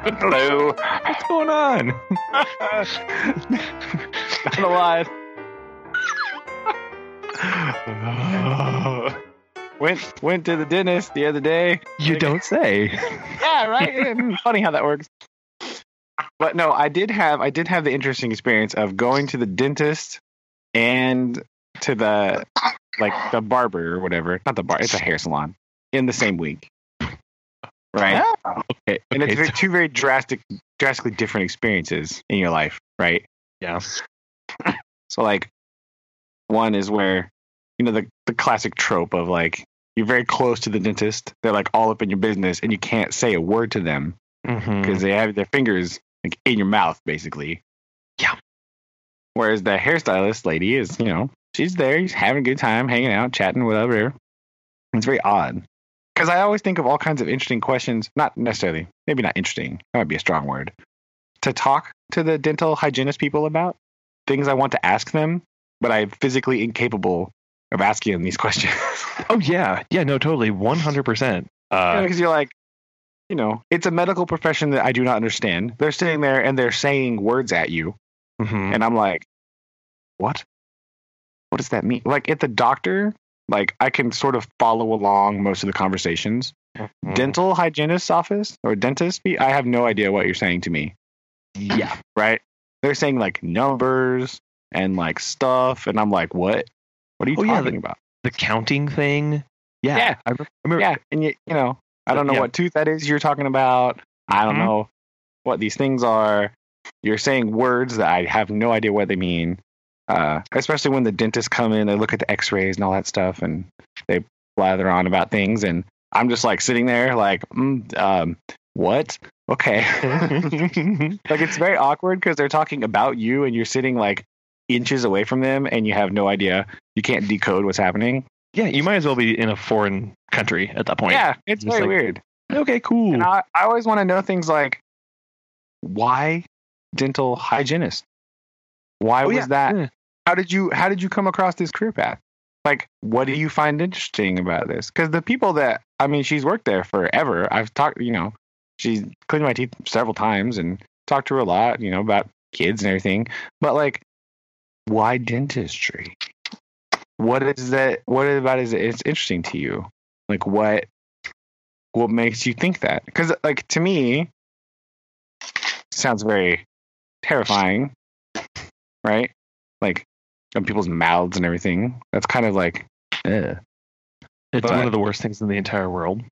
Hello. What's going on? Not alive. Went went to the dentist the other day. you don't say. Yeah, right. Funny how that works. But no, I did have I did have the interesting experience of going to the dentist and to the like the barber or whatever. Not the bar. It's a hair salon in the same week. Right. Okay. and it's okay, two very drastic, drastically different experiences in your life, right? Yeah. So like, one is where you know the the classic trope of like you're very close to the dentist, they're like all up in your business, and you can't say a word to them mm-hmm. because they have their fingers like in your mouth, basically. Yeah. Whereas the hairstylist lady is, you know, she's there, she's having a good time, hanging out, chatting, whatever. It's very odd. Because I always think of all kinds of interesting questions, not necessarily, maybe not interesting, that might be a strong word, to talk to the dental hygienist people about things I want to ask them, but I'm physically incapable of asking them these questions. Oh yeah. Yeah. No. Totally. One hundred percent. Uh. Because you're like, you know, it's a medical profession that I do not understand. They're sitting there and they're saying words at you, mhm. and I'm like, what? What does that mean? Like at the doctor, like I can sort of follow along most of the conversations. Mhm. Dental hygienist's office or dentist, I have no idea what you're saying to me. Yeah. Right? They're saying like numbers and like stuff, and I'm like, what? What are you Oh, yeah, talking about? The counting thing. Yeah. Yeah. I remember. Yeah, and you, you know, I don't know Yeah. what tooth that is you're talking about. I don't Mhm. know what these things are. You're saying words that I have no idea what they mean. Uh, especially when the dentists come in, they look at the X-rays and all that stuff, and they blather on about things, and I'm just like sitting there, like, mm, um, what? Okay, like it's very awkward because they're talking about you, and you're sitting like inches away from them, and you have no idea. You can't decode what's happening. Yeah. You might as well be in a foreign country at that point. Yeah, it's Just very like- weird. Okay. Cool. And I, I always want to know things like why dental hygienist? Why Oh, was yeah. that? Yeah. How did you how did you come across this career path? Like, what do you find interesting about this? Because the people that I mean, she's worked there forever. I've talked, you know, she's cleaned my teeth several times and talked to her a lot, you know, about kids and everything. But like, why dentistry? What is that? What about it is it's interesting to you? Like, what what makes you think that? Because like to me, sounds very terrifying, right? Like on people's mouths and everything. That's kind of like eh. It's But- one of the worst things in the entire world.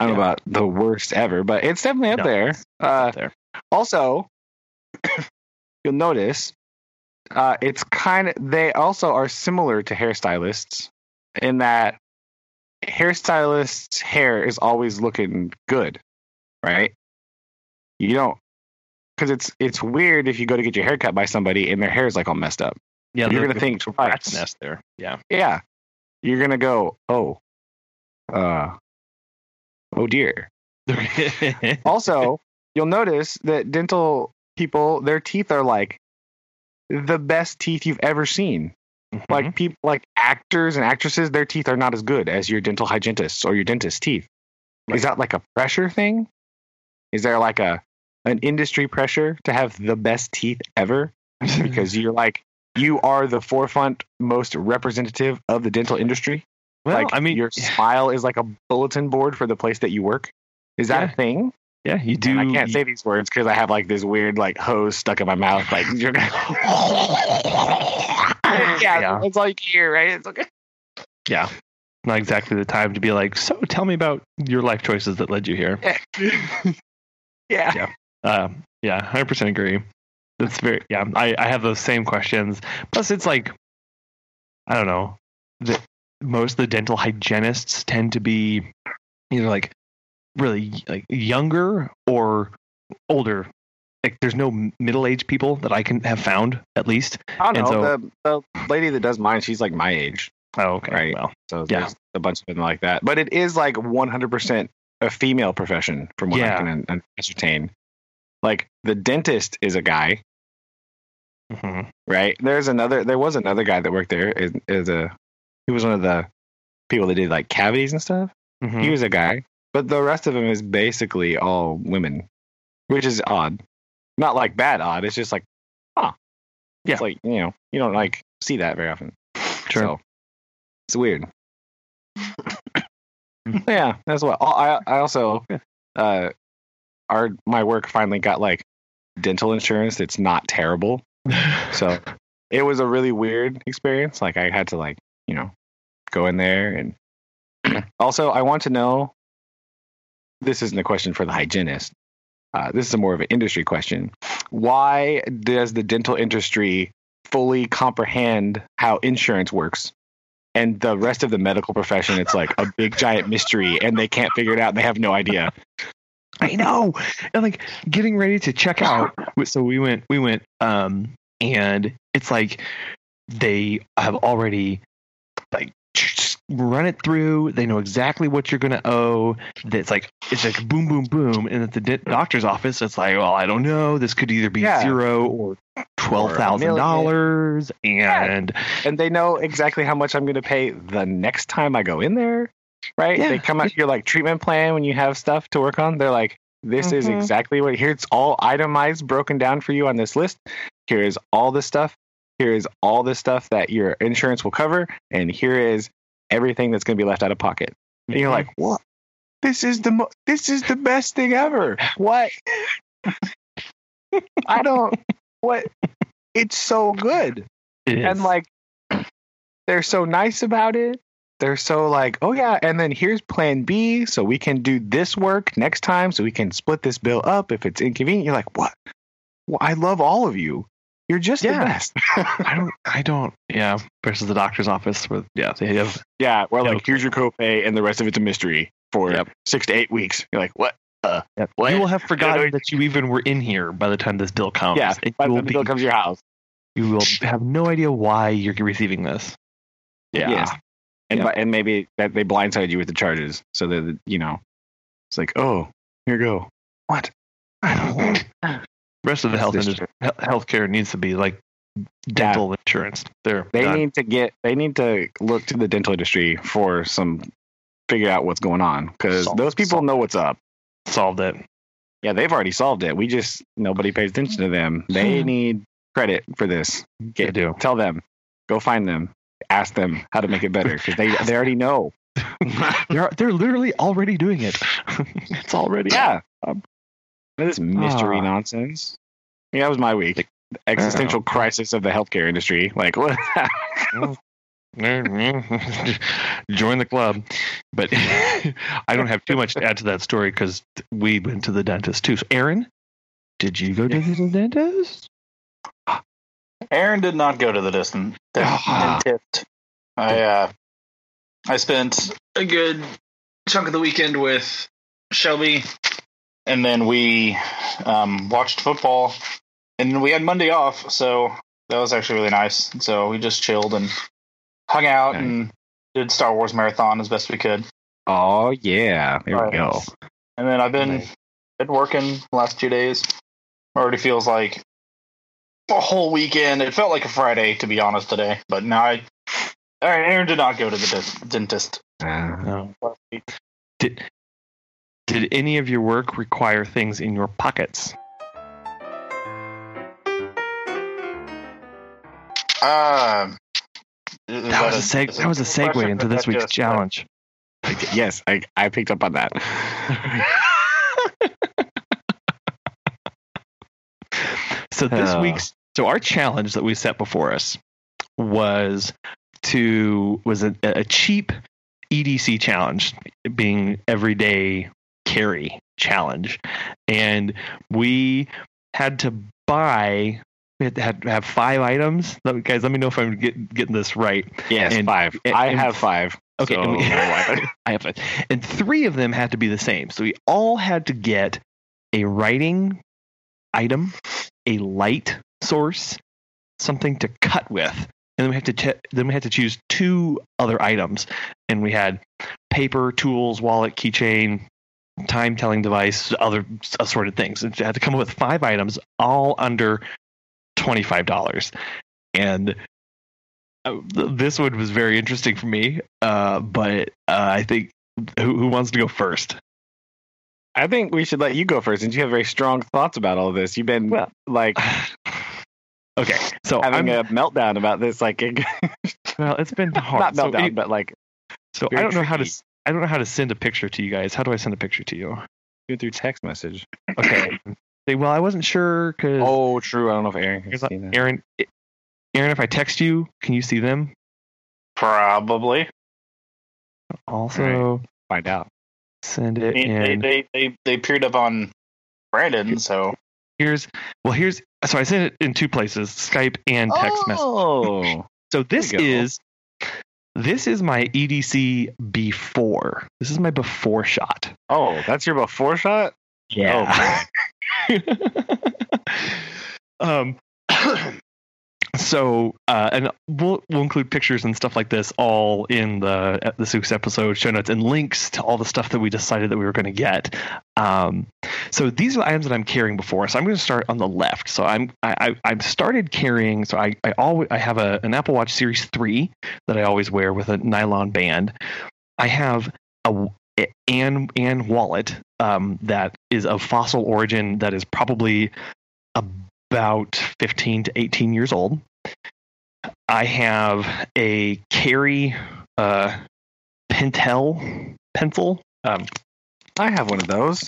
I don't know about the worst ever, but it's definitely up No, there. Uh, Up there. also, you'll notice uh, it's kind of they also are similar to hairstylists in that hairstylists' hair is always looking good, right? You don't because it's it's weird if you go to get your hair cut by somebody and their hair is like all messed up. Yeah. you're gonna the think rat's nest there. Yeah. Yeah, you're gonna go, oh, uh, oh dear. also, you'll notice that dental people, their teeth are like the best teeth you've ever seen. Mm-hmm. Like people, like actors and actresses, their teeth are not as good as your dental hygienists or your dentist's teeth. Is that like a pressure thing? Is there like a an industry pressure to have the best teeth ever because you're like you are the forefront, most representative of the dental industry? well, like I mean, your smile is like a bulletin board for the place that you work. Is that Yeah. a thing? yeah, you do. And I can't say these words because I have like this weird like hose stuck in my mouth. Like you're gonna yeah, Yeah. that's all you can hear, right? It's okay. Yeah. Not exactly the time to be like, so tell me about your life choices that led you here. yeah. Um, yeah, hundred percent agree. That's very yeah. I, I have those same questions. Plus, it's like I don't know. The, most of the dental hygienists tend to be either like really like younger or older. Like, there's no middle aged people that I can have found at least. I don't And know. the, the lady that does mine, she's like my age. Oh, okay. Right. Well, So Yeah. there's a bunch of them like that. But it is like 100% a female profession from what Yeah. I can ascertain. Like the dentist is a guy, mhm. right? There's another. There was another guy that worked there. Is, is a he was one of the people that did like cavities and stuff. Mhm. He was a guy. but the rest of them is basically all women, which is odd. Not like bad odd. It's just like, huh. Yeah. It's like you know you don't like see that very often. Sure. So, it's weird. yeah, that's what I I also uh our my work finally got like dental insurance that's not terrible. So it was a really weird experience. Like I had to like, you know, go in there and also I want to know this isn't a question for the hygienist. Uh, this is more of an industry question. Why does the dental industry fully comprehend how insurance works? And the rest of the medical profession, it's like a big giant mystery, and they can't figure it out. And they have no idea. I know. And like getting ready to check out. So we went, we went, um, and it's like they have already like run it through. They know exactly what you're going to owe. It's like it's like boom, boom, boom. And at the doctor's office, it's like, well, I don't know. This could either be Yeah. zero or twelve thousand dollars, and and they know exactly how much I'm going to pay the next time I go in there, right? Yeah. They come out your like treatment plan when you have stuff to work on. They're like, this is Mhm. exactly what here it's all itemized, broken down for you on this list. Here is all this stuff. Here is all this stuff that your insurance will cover, and here is everything that's going to be left out of pocket. And Mm-hmm. you're like, what? This is the mo- this is the best thing ever. What? I don't. What? It's so good It and like they're so nice about it they're so like oh yeah and then here's plan b so we can do this work next time so we can split this bill up if it's inconvenient you're like what well, i love all of you you're just Yeah. the best I don't, I don't, yeah. Versus the doctor's office, where yeah, they have yeah we're like here's your copay and the rest of it's a mystery for Yep. six to eight weeks you're like what uh Yep. What? You will have forgotten that you even were in here by the time this bill comes. yeah And by the will, time the bill comes to your house you will have no idea why you're receiving this. Yeah. Yes. And Yeah. and maybe that they blindside you with the charges so that you know it's like oh here you go what i don't The rest of the health industry, he- healthcare needs to be like dental insurance. They're They done. need to get. They need to look to the dental industry for some figure out what's going on because those people know what's up. solved it. Yeah, they've already solved it. We just nobody pays attention to them. They need credit for this. They do. tell them, go find them, ask them how to make it better because they they already know. They're they're literally already doing it. it's already yeah, um, this mystery Ah. nonsense. Yeah, that was my week. Existential crisis of the healthcare industry. Like what? Join the club. But I don't have too much to add to that story because we went to the dentist too. So, Aaron, did you go to the dentist? Aaron did not go to the distant Ah. dentist. I uh, I spent a good chunk of the weekend with Shelby, and then we um, watched football, and we had Monday off, so that was actually really nice. So we just chilled and hung out Nice. and did Star Wars marathon as best we could. oh yeah, there we go. And then I've been Nice. been working the last two days. Already feels like a whole weekend. It felt like a Friday, to be honest, today. But now I, all right, Aaron did not go to the dent- dentist Uh, No. Did did any of your work require things in your pockets? Um, That was a seg- that was a segue into this week's challenge. yes, I I picked up on that. So this Uh. week's so our challenge that we set before us was to was a, a cheap EDC challenge, being everyday carry challenge, and we had to buy. We had to have, have five items. Let me- Guys, let me know if I'm get, getting this right. Yes, And- five. and- I and- have five. Okay, so- we- I have it. And three of them had to be the same. So we all had to get a writing item, a light source, something to cut with, and then we have to ch- then we had to choose two other items. And we had paper, tools, wallet, keychain, time telling device, other assorted things. And had to come up with five items, all under twenty five dollars. And uh, this one was very interesting for me. Uh, but uh, I think who, who wants to go first? I think we should let you go first, since you have very strong thoughts about all this. You've been Well- like okay, so having I'm, having a meltdown about this, like well, it's been hard. not So meltdown, any- but like So I don't know how to. I don't know how to send a picture to you guys. How do I send a picture to you? go through text message. Okay. Say, well, I wasn't sure because Oh, true. I don't know if Aaron can see that. Aaron. Aaron, if I text you, can you see them? Probably. Also, Find out. send it They, they, in. they, they, they appeared up on Brandon, so Here's well, here's so I sent it in two places: Skype and text message. Oh, So this There we go. is this is my EDC before. This is my before shot. oh, that's your before shot. Yeah. um. So, uh, and we'll we'll include pictures and stuff like this all in the the Seuss episode show notes and links to all the stuff that we decided that we were going to get. Um, so these are the items that I'm carrying before. So I'm going to start on the left. So I'm I, I I've started carrying. So I I always I have a an Apple Watch Series three that I always wear with a nylon band. I have a an an wallet um, that is of fossil origin that is probably about 15 to 18 years old. I have a Kerry uh, Pentel pencil um, I have one of those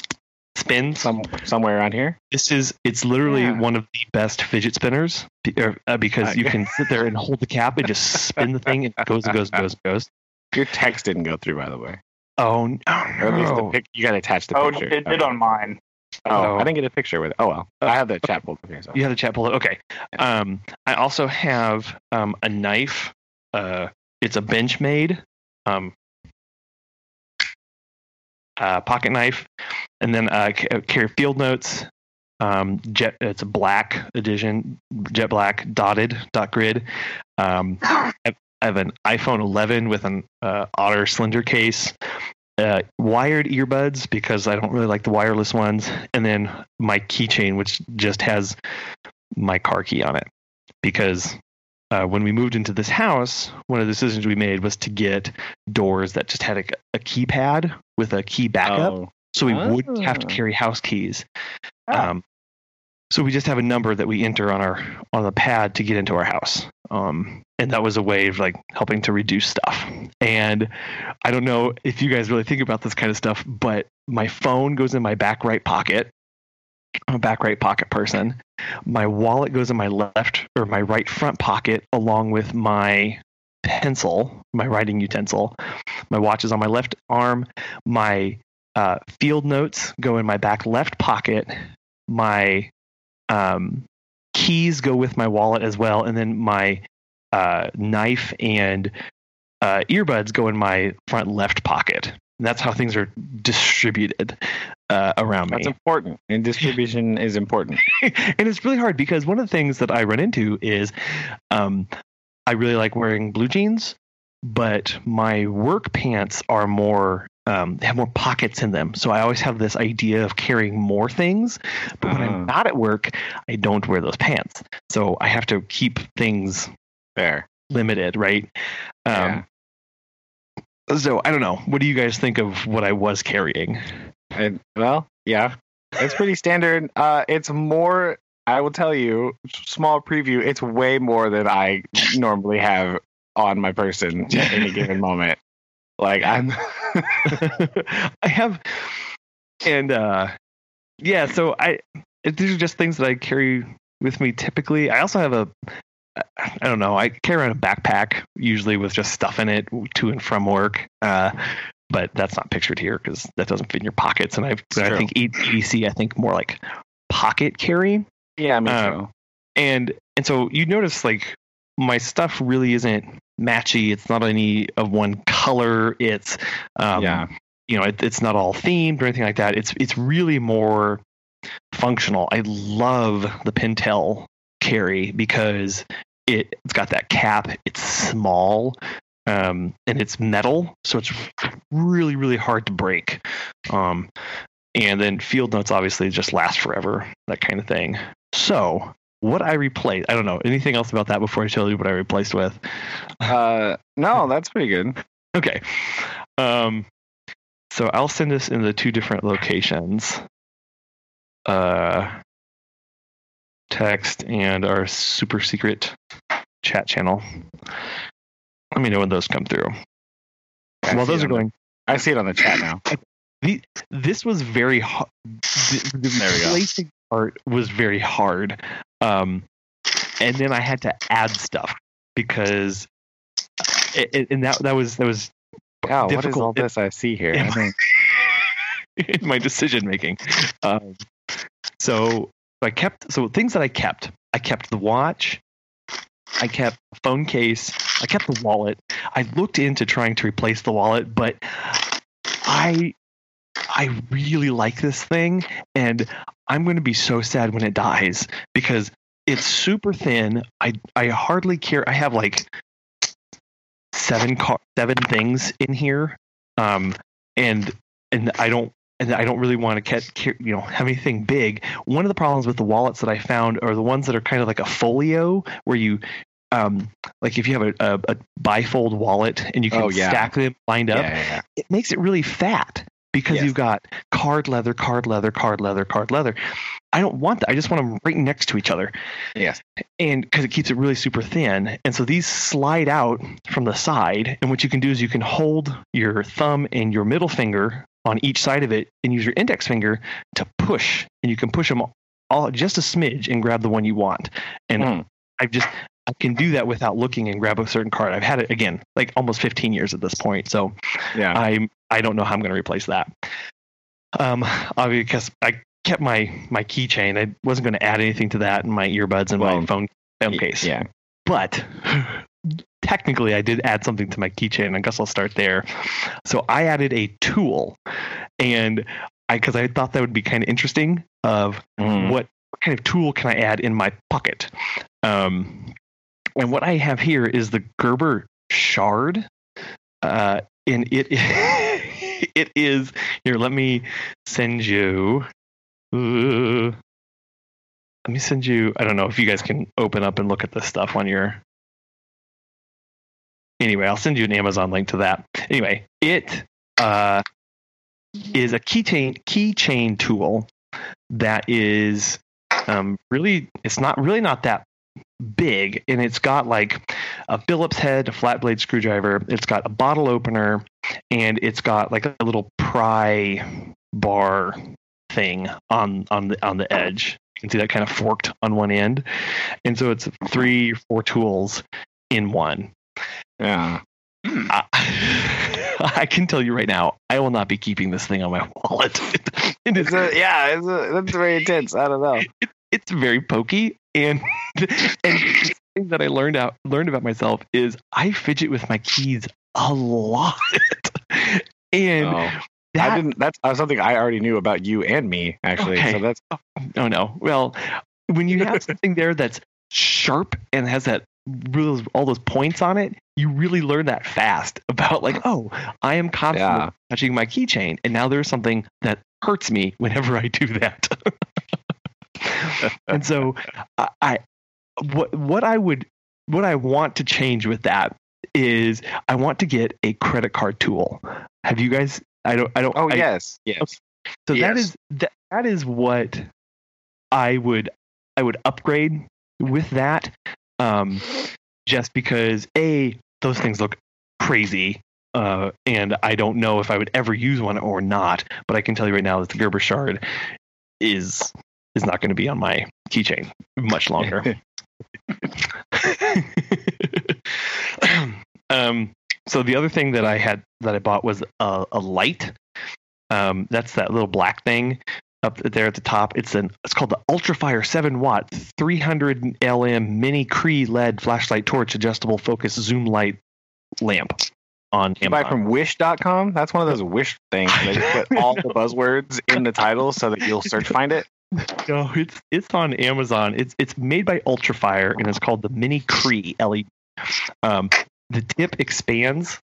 spin. some somewhere around here. This is it's literally Yeah. one of the best fidget spinners er, uh, because you can sit there and hold the cap and just spin the thing and it goes and goes and goes and goes. Your text didn't go through, by the way. Oh no! Or at least the pic- you got to attach the picture. oh, picture. it did on mine. Oh. I didn't get a picture with it. Oh well, I have the chat pulled up here. So. You have the chat pulled up. Okay. Um, I also have um, a knife. Uh, it's a Benchmade um, uh, pocket knife, and then uh, carry field notes. Um, jet. It's a black edition, jet black dotted dot grid. Um, I I have an iPhone 11 with an uh, Otter Slender case. Uh, wired earbuds because I don't really like the wireless ones, and then my keychain, which just has my car key on it because uh, when we moved into this house, one of the decisions we made was to get doors that just had a, a keypad with a key backup, Oh. so we wouldn't have to Ah. carry house keys. Ah. Um, so we just have a number that we enter on our on the pad to get into our house. Um, and that was a way of like helping to reduce stuff. And I don't know if you guys really think about this kind of stuff, but my phone goes in my back right pocket. I'm a back right pocket person. My wallet goes in my left or my right front pocket along with my pencil, my writing utensil. My watch is on my left arm. My uh, field notes go in my back left pocket. My um, keys go with my wallet as well, and then my uh, knife and uh, earbuds go in my front left pocket. And that's how things are distributed uh, around me. That's important, and distribution is important. and it's really hard because one of the things that I run into is um, I really like wearing blue jeans, but my work pants are more um, they have more pockets in them. So I always have this idea of carrying more things. But when Ah. I'm not at work, I don't wear those pants. So I have to keep things Fair. limited, right? Um, So I don't know. What do you guys think of what I was carrying? And, well, yeah, it's pretty standard. Uh, it's more. I will tell you, small preview. It's way more than I normally have on my person at any given moment. Like I'm. I have, and uh, yeah. So I it, these are just things that I carry with me typically. I also have a I don't know. I carry around a backpack usually with just stuff in it to and from work. Uh, but that's not pictured here because that doesn't fit in your pockets. And I, I think EDC, I think more like pocket carry. yeah, me Uh, too. And and so you notice like my stuff really isn't matchy. It's not any of one color. It's um, yeah, you know, it, it's not all themed or anything like that. It's it's really more functional. I love the Pentel Kerry because it, it's got that cap. It's small, um, and it's metal, so it's really really hard to break. Um, and then field notes obviously just last forever, that kind of thing. So what I replaced, I don't know anything else about that before I tell you what I replaced with. uh, no, that's pretty good. Okay. Um, So I'll send this in the two different locations. Uh, text and our super secret chat channel. Let me know when those come through. I While those are on the- going, I see it on the chat now. the, this was very hard. The, the There we go. replacing part was very hard. Um, and then I had to add stuff because, it, it- and that that was that was Yeah, what is all this I see here? Yeah. I don't- in my decision making. Um, so I kept so things that I kept. I kept the watch. I kept the phone case. I kept the wallet. I looked into trying to replace the wallet, but I I really like this thing, and I'm going to be so sad when it dies because it's super thin. I I hardly care. I have like seven car, seven things in here, um, and and I don't and I don't really want to catch you know have anything big. One of the problems with the wallets that I found are the ones that are kind of like a folio where you. Um, like if you have a, a, a bifold wallet and you can Oh, yeah. stack them lined up, yeah, yeah, it makes it really fat because Yes. you've got card leather, card leather, card leather, card leather. I don't want that. I just want them right next to each other. Yes. And because it keeps it really super thin. And so these slide out from the side. And what you can do is you can hold your thumb and your middle finger on each side of it and use your index finger to push. And you can push them all just a smidge and grab the one you want. And Hmm. I've just, I can do that without looking and grab a certain card. I've had it again, like almost 15 years at this point. So Yeah. I I don't know how I'm going to replace that. Um, obviously, because I kept my my keychain. I wasn't going to add anything to that in my earbuds and Well, my phone phone case. Yeah. But technically, I did add something to my keychain. I guess I'll start there. So I added a tool, and I because I thought that would be kind of interesting. Of what, what kind of tool can I add in my pocket? Um, and what I have here is the Gerber Shard, uh, and it it is here. Let me send you. uh, let me send you. I don't know if you guys can open up and look at this stuff on your. Anyway, I'll send you an Amazon link to that. Anyway, it uh, is a keychain keychain tool that is um, really it's not really not that big and it's got like a phillips head a flat blade screwdriver it's got a bottle opener and it's got like a little pry bar thing on on the on the edge you can see that kind of forked on one end and so it's three four tools in one Yeah. Hmm. I, I can tell you right now i will not be keeping this thing on my wallet it is It's a, yeah, it's a, that's very intense. I don't know. It's very pokey and and the thing that I learned out learned about myself is I fidget with my keys a lot. and Oh. I didn't. That's something I already knew about you and me, actually. Okay. So that's oh no. Well, when you have something there that's sharp and has that all those points on it, you really learn that fast about like, oh, I am constantly Yeah. touching my keychain, and now there's something that hurts me whenever I do that. and so I, I what what I would what I want to change with that is I want to get a credit card tool. Have you guys I don't I don't Oh I- yes, yes. so that Yes. is that, that is what I would I would upgrade with that. Um, just because a those things look crazy, uh, and I don't know if I would ever use one or not. But I can tell you right now that the Gerber Shard is is not going to be on my keychain much longer. um, so the other thing that I had that I bought was a, a light. Um, that's that little black thing up there at the top. It's an it's called the Ultrafire 7 watt 300 LM mini Cree LED flashlight torch adjustable focus zoom light lamp on You buy Amazon. from Wish.com. That's one of those Wish things. They put all the buzzwords in the title so that you'll search find it. No, it's it's on Amazon. It's it's made by Ultrafire and it's called the Mini Cree LED. Um, the tip expands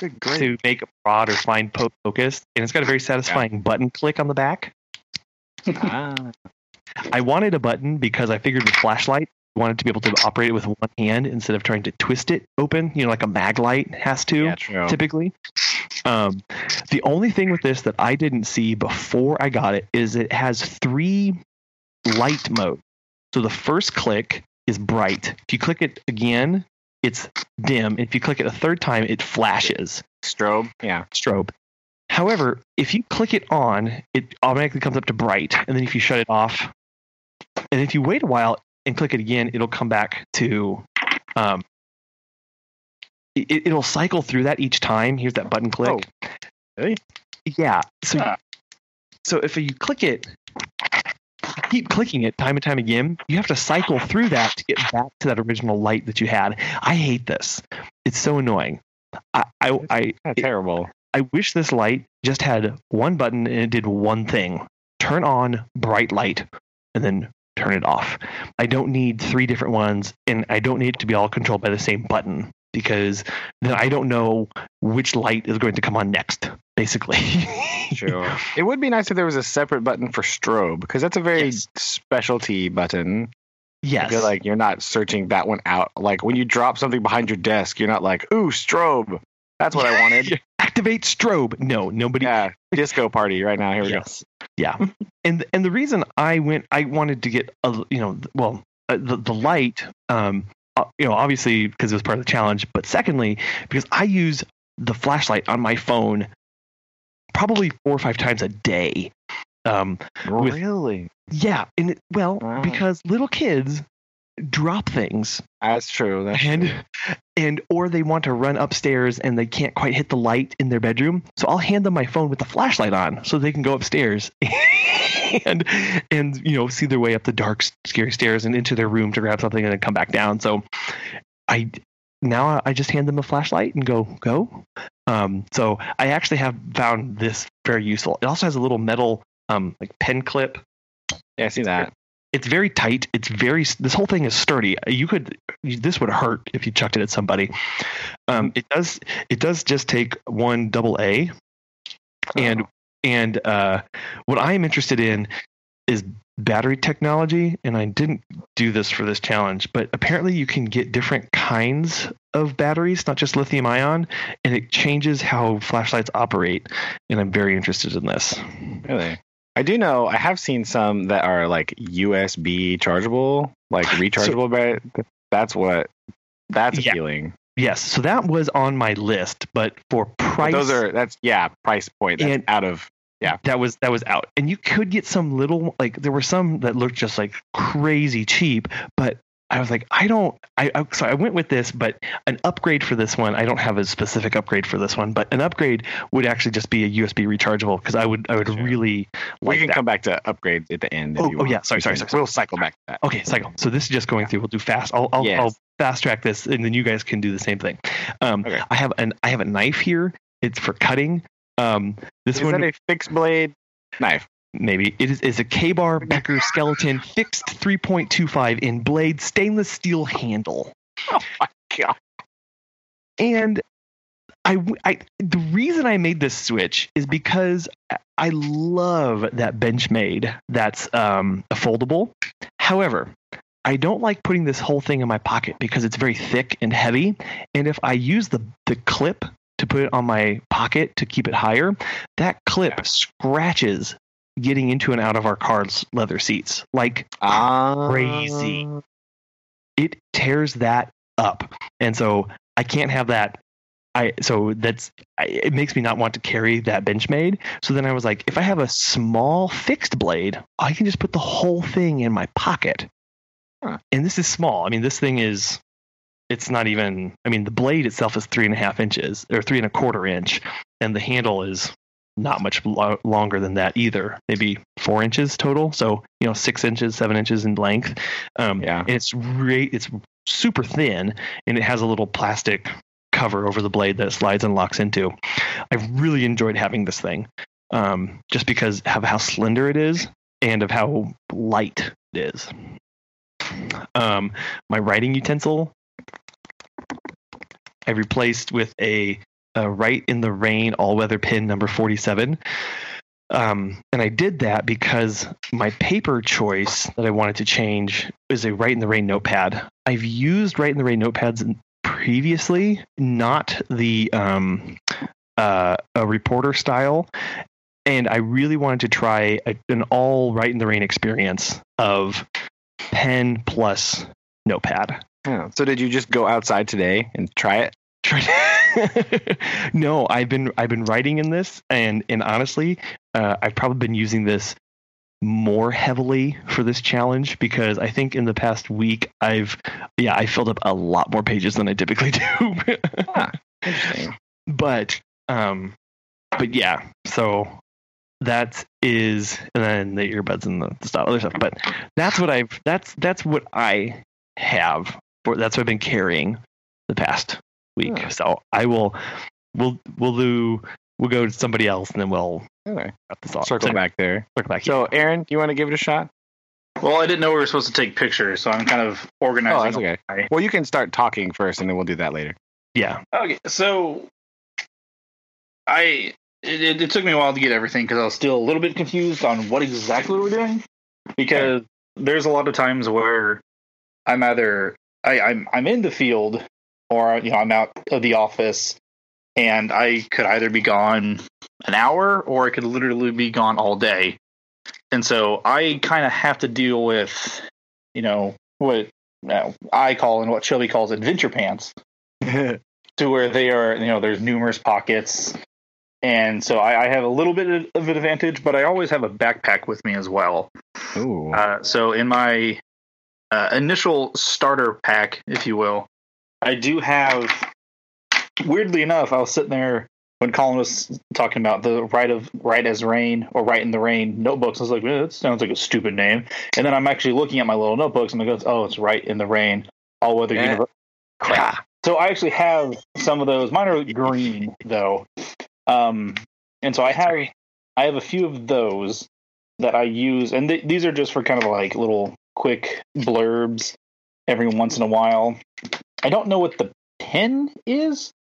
Good to make a broad or fine po- focused, and it's got a very satisfying button click on the back. Ah, I wanted a button because I figured with flashlight wanted to be able to operate it with one hand instead of trying to twist it open, you know, like a Maglite has to Yeah, typically. Um, the only thing with this that I didn't see before I got it is it has three light mode. So the first click is bright. If you click it again, it's dim. If you click it a third time, it flashes Strobe. Yeah. strobe. However, if you click it on, it automatically comes up to bright, and then if you shut it off, and if you wait a while and click it again, it'll come back to. Um, it, it'll cycle through that each time. Here's that button click. Oh, really? Yeah. So, Ah. so if you click it, keep clicking it time and time again, you have to cycle through that to get back to that original light that you had. I hate this. It's so annoying. I, I, I of terrible. I wish this light just had one button and it did one thing turn on bright light and then turn it off. I don't need three different ones and I don't need it to be all controlled by the same button because then I don't know which light is going to come on next, basically. Sure. it would be nice if there was a separate button for strobe because that's a very Yes. specialty button. yes. I feel like you're not searching that one out. Like when you drop something behind your desk, you're not like, ooh, strobe. That's what I wanted. Activate strobe. No, nobody. yeah. Disco party right now. Here we yes. Yeah. and and the reason I went, I wanted to get a, you know, well, uh, the the light, um, uh, you know, obviously because it was part of the challenge, but secondly because I use the flashlight on my phone probably four or five times a day. Um, go. with- really? yeah, and it, well, Wow. because little kids drop things That's true. That's and true. and or they want to run upstairs and they can't quite hit the light in their bedroom so i'll hand them my phone with the flashlight on so they can go upstairs and and you know see their way up the dark scary stairs and into their room to grab something and then come back down so i now i just hand them a flashlight and go go um, so i actually have found this very useful it also has a little metal um, like pen clip Yeah, I see that. It's very tight. It's very this whole thing is sturdy. You could this would hurt if you chucked it at somebody. Um, it does it does just take one double A, and and uh, what I am interested in is battery technology. And I didn't do this for this challenge, but apparently you can get different kinds of batteries, not just lithium ion, and it changes how flashlights operate. And I'm very interested in this. Really? I do know. I have seen some that are like USB chargeable, like rechargeable. but that's what. That's Yeah. appealing. Yes, so that was on my list, but for But price, those are that's yeah price point. That's And- out of yeah that was that was out, and you could get some little like there were some that looked just like crazy cheap, but I was like, I don't, I, I so I went with this, but an upgrade for this one, I don't have a specific upgrade for this one, but an upgrade would actually just be a USB rechargeable because I would I would Sure. really we like can that. come back to upgrades at the end. if Oh, oh, yeah, sorry, sorry, sorry, We'll cycle back to that. Okay, cycle. So this is just going through. We'll do fast. I'll I'll, Yes. I'll fast track this, and then you guys can do the same thing. Um, Okay. I have an I have a knife here. It's for cutting. Um, this one Is one that a fixed blade knife? Maybe it is, is a Ka-Bar Becker skeleton fixed 3.25 in blade stainless steel handle. Oh my god! And I, I the reason I made this switch is because I- love that Benchmade that's um, a foldable. However, I don't like putting this whole thing in my pocket because it's very thick and heavy. And if I use the, the clip to put it on my pocket to keep it higher, that clip scratches getting into and out of our car's leather seats. Like Ah, Crazy. it tears that up and so i can't have that i so that's I, it makes me not want to carry that benchmade so then i was like if i have a small fixed blade i can just put the whole thing in my pocket Huh. and this is small i mean this thing is it's not even i mean the blade itself is three and a half inches or three and a quarter inch and the handle is not much lo- longer than that either maybe four inches total so you know six inches seven inches in length um, Yeah. and it's great. It's super thin, and it has a little plastic cover over the blade that it slides and locks into. I've really enjoyed having this thing, um, just because of how slender it is and of how light it is. Um, my writing utensil, I replaced with a, a Rite in the Rain all weather pin number forty seven. Um, and I did that because my paper choice that I wanted to change is a Rite in the Rain notepad. I've used Rite in the Rain notepads previously, not the um, uh, a reporter style. And I really wanted to try a, an all Rite in the Rain experience of pen plus notepad. Yeah. So did you just go outside today and try it? no, I've been I've been writing in this, and and honestly, uh, I've probably been using this more heavily for this challenge because I think in the past week I've yeah I filled up a lot more pages than I typically do. Ah, interesting. but um, but yeah, so that is and then the earbuds and the, the stuff other stuff. But that's what I've that's that's what I have. For, that's what I've been carrying the past week. Huh. So I will we'll we'll do we'll go to somebody else and then we'll Okay. wrap this off. Circle So- back there. Circle back. So, Aaron, you want to give it a shot? Well, I didn't know we were supposed to take pictures, so I'm kind of organizing. Oh, that's okay. my- Well, you can start talking first, and then we'll do that later. yeah. Okay, so I it, it, it took me a while to get everything because I was still a little bit confused on what exactly we're doing because there's a lot of times where I'm either I, I'm I'm in the field or you know I'm out of the office and I could either be gone an hour or I could literally be gone all day, and so I kind of have to deal with you know what uh, I call and what Shelby calls adventure pants to where they are, you know, there's numerous pockets. And so I, I have a little bit of an advantage, but I always have a backpack with me as well. Ooh. Uh, so in my uh, initial starter pack, if you will, I do have. Weirdly enough, I was sitting there when Collin was talking about the right of right as rain or Rite in the Rain notebooks. I was like, eh, that sounds like a stupid name. And then I'm actually looking at my little notebooks and I go, oh, it's Rite in the Rain. All weather Yeah. universe. Crap. So I actually have some of those. Mine are green though, um, and so I have I have a few of those that I use, and th- these are just for kind of like little quick blurbs every once in a while. I don't know what the pen is.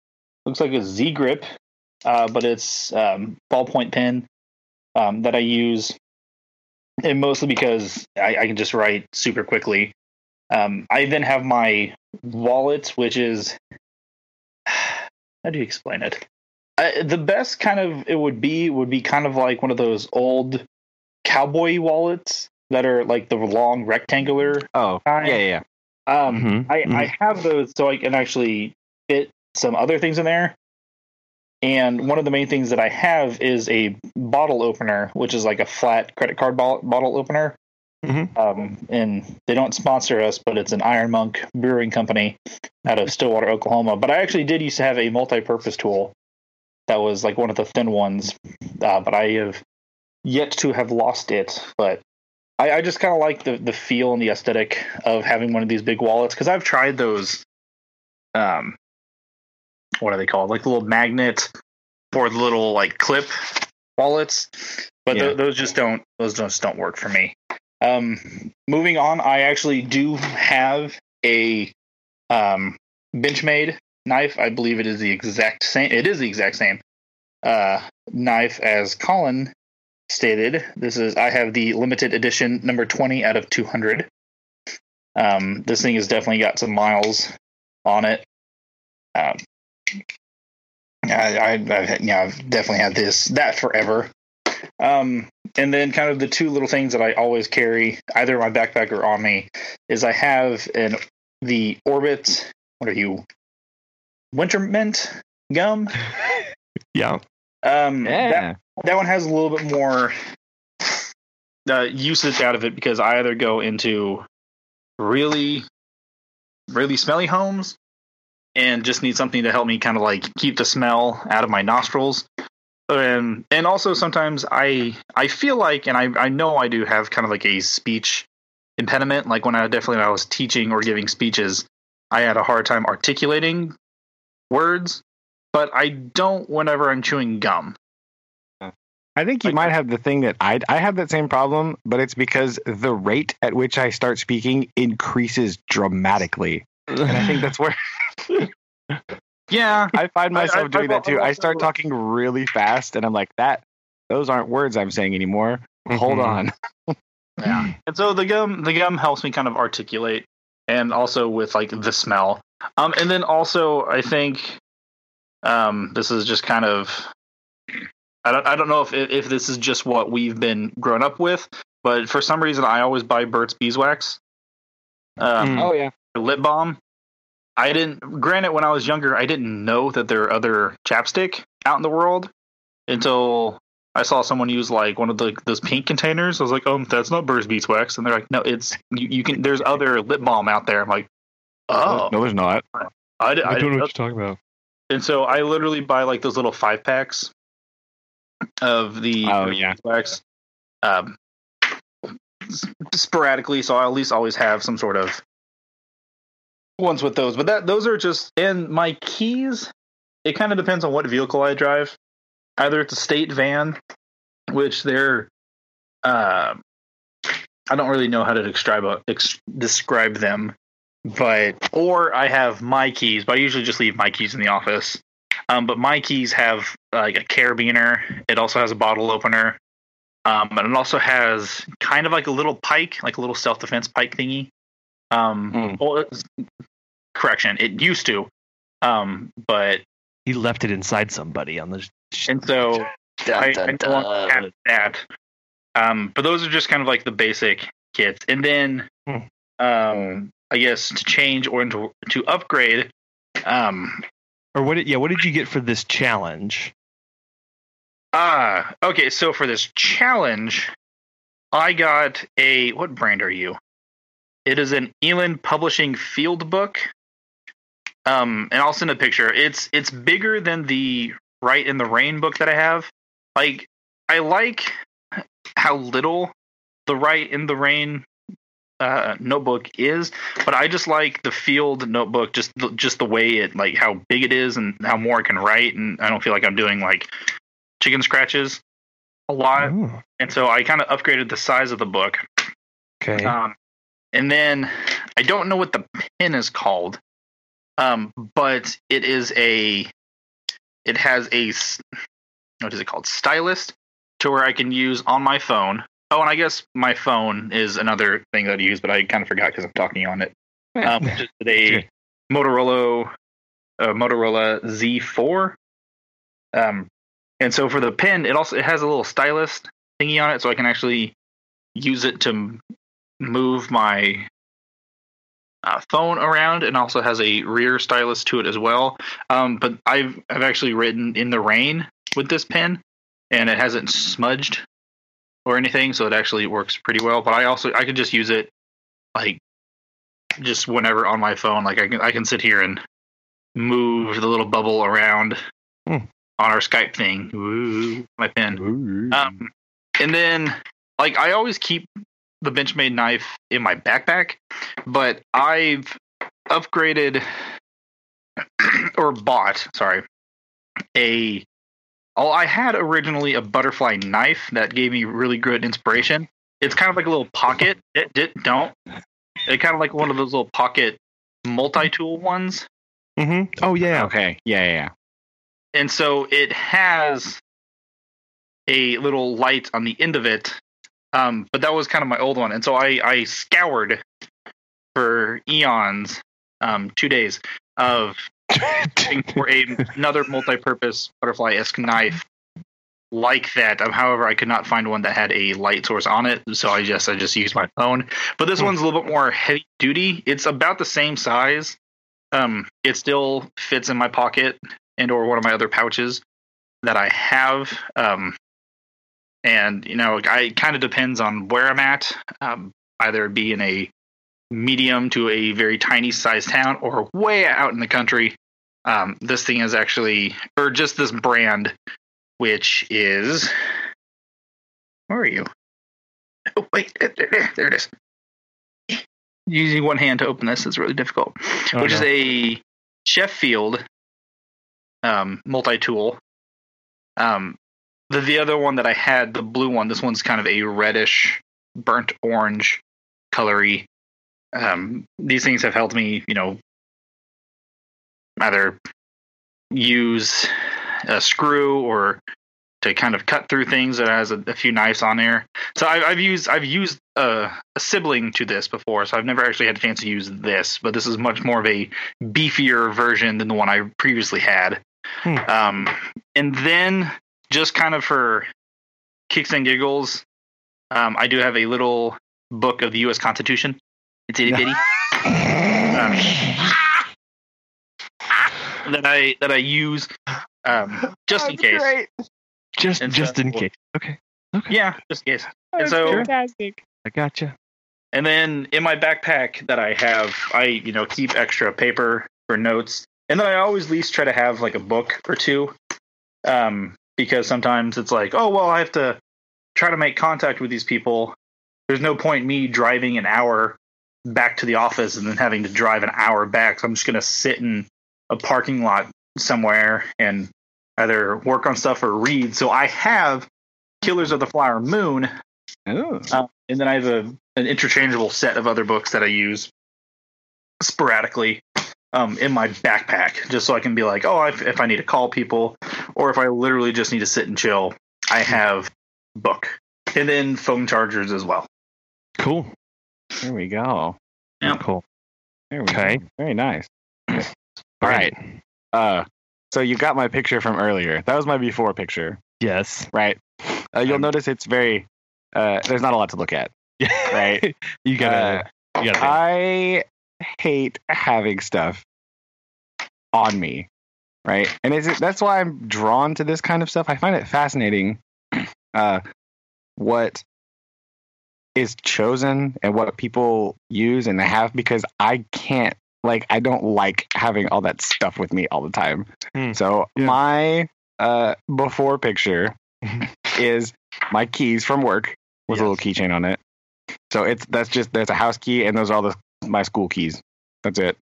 Looks like a Z grip, uh, but it's um, ballpoint pen um, that I use, and mostly because I, I can just write super quickly. Um, I then have my wallet, which is how do you explain it? I, the best kind of it would be would be kind of like one of those old cowboy wallets that are like the long rectangular. oh, I- yeah, yeah. Um, Mhm, I, mhm. I have those so I can actually fit some other things in there. And one of the main things that I have is a bottle opener, which is like a flat credit card bottle, bottle opener. Mhm. Um, and they don't sponsor us, but it's an Iron Monk Brewing Company out of Stillwater, Oklahoma. But I actually did used to have a multi-purpose tool that was like one of the thin ones, uh, but I have yet to have lost it. But I, I just kind of like the the feel and the aesthetic of having one of these big wallets because I've tried those. Um, what are they called? Like the little magnet or the little like clip wallets, but Yeah. tho- those just don't those just don't work for me. Um, moving on, I actually do have a um, Benchmade knife. I believe it is the exact same. It is the exact same uh, knife as Collin stated. This is I have the limited edition number twenty out of two hundred. Um, this thing has definitely got some miles on it. Um, I, I, I've, yeah, I've definitely had this that forever. Um, and then kind of the two little things that I always carry, either in my backpack or on me, is I have an the Orbit. What are you? Winter mint gum. Yeah. Um, that, that one has a little bit more uh, usage out of it because I either go into really, really smelly homes and just need something to help me kind of like keep the smell out of my nostrils. And and also sometimes I I feel like and I I know I do have kind of like a speech impediment. Like when I definitely when I was teaching or giving speeches, I had a hard time articulating words, but I don't whenever I'm chewing gum. I think you Like- might have the thing that I I have that same problem, but it's because the rate at which I start speaking increases dramatically, and I think that's where Yeah, I find myself I- doing I've that too. I I've start talking really fast, and I'm like that. those aren't words I'm saying anymore. Hold Mhm. on. Yeah. And so the gum the gum helps me kind of articulate and also with like the smell. Um and then also I think um this is just kind of I don't I don't know if if this is just what we've been grown up with, but for some reason I always buy Burt's Beeswax. Um Mm. Oh yeah. lip balm. I didn't granted when I was younger I didn't know that there are other chapstick out in the world until I saw someone use like one of the those pink containers. I was like, "Oh, that's not Burt's Beeswax," and they're like, "No, it's you, you can." There's other lip balm out there. I'm like, "Oh, No, there's not. I, di- I I don't know know." what you're talking about. And so I literally buy like those little five packs of the Oh, yeah. Beeswax, um, sporadically. So I at least always have some sort of ones with those. But that those are just and my keys. It kind of depends on what vehicle I drive. Either it's a state van, which they're, uh, I don't really know how to describe ex- describe them, but or I have my keys. But I usually just leave my keys in the office. Um, but my keys have like a carabiner. It also has a bottle opener. Um, and it also has kind of like a little pike, like a little self defense pike thingy. Um, Mm. well, it's- correction, it used to. Um, but He left it inside somebody on the. sh- and so I, Dun, I dun, no longer dun. have that. Um, but those are just kind of like the basic kits, and then Hmm. um, I guess to change or to to upgrade. Um, Or what? Did, yeah, what did you get for this challenge? ah, okay. So for this challenge, I got a what brand are you? It is an Elan Publishing Field Book. Um, and I'll send a picture. It's it's bigger than the Rite in the Rain book that I have. Like I like how little the Rite in the Rain uh, notebook is, but I just like the Field notebook, just the, just the way it like how big it is and how more I can write, and I don't feel like I'm doing like chicken scratches a lot, Oh, and so I kind of upgraded the size of the book. okay. Um, and then I don't know what the pin is called, um, but it is a. It has a what is it called? Stylist to where I can use on my phone. Oh, and I guess my phone is another thing that I use, but I kind of forgot because I'm talking on it. Um, just a Sure. Motorola uh, Motorola Z4. Um, and so for the pen, it also it has a little stylus thingy on it, so I can actually use it to move my uh, phone around, and also has a rear stylus to it as well. Um, but I've I've actually written in the rain with this pen, and it hasn't smudged or anything, so it actually works pretty well. But I also I could just use it like just whenever on my phone. Like I can I can sit here and move the little bubble around Hmm. on our Skype thing. Ooh, my pen. Ooh. Um, and then, like, I always keep the Benchmade knife in my backpack, but I've upgraded or bought, sorry, a. Oh, I had originally a butterfly knife that gave me really good inspiration. It's kind of like a little pocket. It, it don't. It's kind of like one of those little pocket multi-tool ones. Mm-hmm. Oh yeah. Okay. Yeah, yeah, yeah. and so it has a little light on the end of it um, but that was kind of my old one and so i, I scoured for eons um, two days of looking for a, another multi-purpose butterfly-esque knife like that um, however i could not find one that had a light source on it so i just i just used my phone but this Hmm. one's a little bit more heavy duty it's about the same size um, it still fits in my pocket and or one of my other pouches that I have. Um, and you know, I it kind of depends on where I'm at. Um, either be in a medium to a very tiny sized town or way out in the country. Um, this thing is actually, or just this brand, which is, where are you? Oh, wait, there, there, there it is. Using one hand to open this is really difficult Oh, which is a Sheffield um, multi-tool. Um, the the other one that I had, the blue one, this one's kind of a reddish, burnt orange colory. Um, these things have helped me, you know, either use a screw or to kind of cut through things. It has a, a few knives on there. So I, I've used I've used a, a sibling to this before, so I've never actually had a chance to use this. But this is much more of a beefier version than the one I previously had. Hmm. Um, and then just kind of for kicks and giggles, um, I do have a little book of the U.S. Constitution. It's itty bitty. um, that I that I use um, just in case. Just And just so- in case. Okay. Okay. Yeah, just in case. And so, fantastic. I gotcha. and then in my backpack that I have, I you know keep extra paper for notes, and then I always at least try to have like a book or two, um, because sometimes it's like, oh well, I have to try to make contact with these people. There's no point me driving an hour back to the office and then having to drive an hour back. So I'm just gonna sit in a parking lot somewhere and either work on stuff or read. So I have Killers of the Flower Moon, Ooh. uh, and then I have a, an interchangeable set of other books that I use sporadically um, in my backpack, just so I can be like, oh, if, if I need to call people, or if I literally just need to sit and chill, I have book, and then phone chargers as well. Cool. There we go. Yeah. Cool. There we Okay. go. Very nice. All right. Uh, so you got my picture from earlier. That was my before picture, Yes. right? Uh, you'll Um, notice it's very. Uh, there's not a lot to look at. Right. you gotta. Uh, you gotta. I hate having stuff on me, right? And is it, that's why I'm drawn to this kind of stuff. I find it fascinating uh, what is chosen and what people use and have because I can't like I don't like having all that stuff with me all the time. Hmm. So Yeah. my uh, before picture is my keys from work with a little keychain on it. So it's that's just there's a house key and those are all the my school keys. That's it.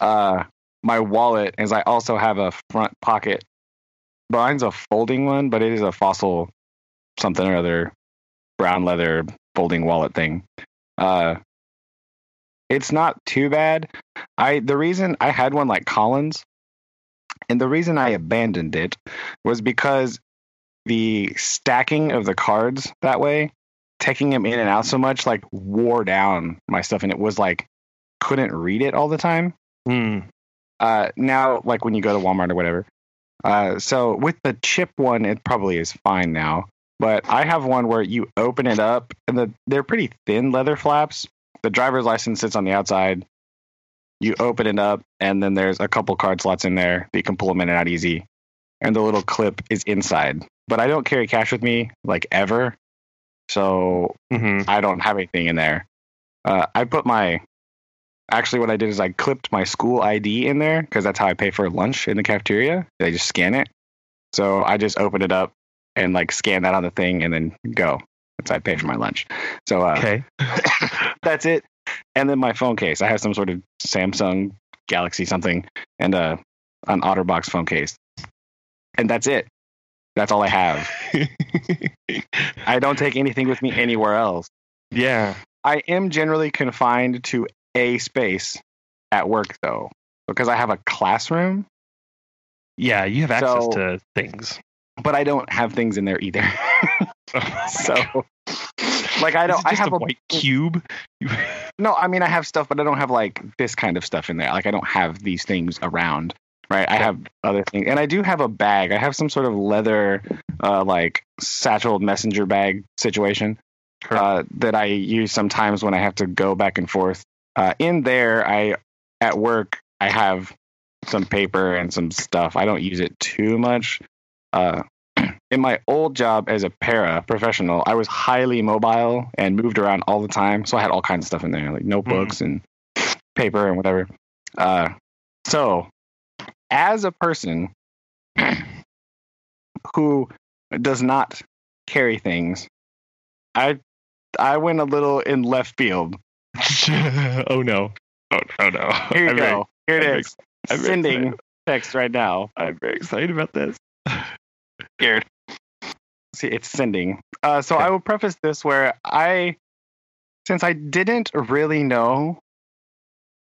Uh my wallet is I also have a front pocket. Mine's a folding one, but it is a fossil something or other brown leather folding wallet thing. Uh it's not too bad. I the reason I had one like Collin's and the reason I abandoned it was because the stacking of the cards that way, taking them in and out so much, like wore down my stuff, and it was like couldn't read it all the time. Hmm. Uh, now, like when you go to Walmart or whatever. Uh, so with the chip one, it probably is fine now. But I have one where you open it up, and the they're pretty thin leather flaps. The driver's license sits on the outside. You open it up, and then there's a couple card slots in there that you can pull them in and out easy. And the little clip is inside. But I don't carry cash with me like ever, so hmm I don't have anything in there. Uh, I put my actually what I did is I clipped my school ID in there because that's how I pay for lunch in the cafeteria. They just scan it. So I just open it up and like scan that on the thing and then go. That's I pay for my lunch. So uh, Okay. that's it. And then my phone case. I have some sort of Samsung Galaxy something and uh, an OtterBox phone case. And that's it. That's all I have. I don't take anything with me anywhere else. yeah. I am generally confined to a space at work though, because I have a classroom, Yeah. You have access So- to things. but I don't have things in there either. so, like, I don't. I have a a white cube. No. I mean, I have stuff, but I don't have like this kind of stuff in there. Like, I don't have these things around. Right. I have other things, and I do have a bag. I have some sort of leather, uh, like satchel messenger bag situation. uh, that I use sometimes when I have to go back and forth. Uh, in there, I at work I have some paper and some stuff. I don't use it too much. Uh, in my old job as a para professional, I was highly mobile and moved around all the time, so I had all kinds of stuff in there, like notebooks and paper and whatever. Uh, so, as a person who does not carry things, I I went a little in left field. oh no. Oh, oh no. Here you I'm go. Very, Here I'm it very is. I'm Sending excited. text right now. I'm very excited about this. Scared. See, it's sending. Uh, so Okay. I will preface this where I, since I didn't really know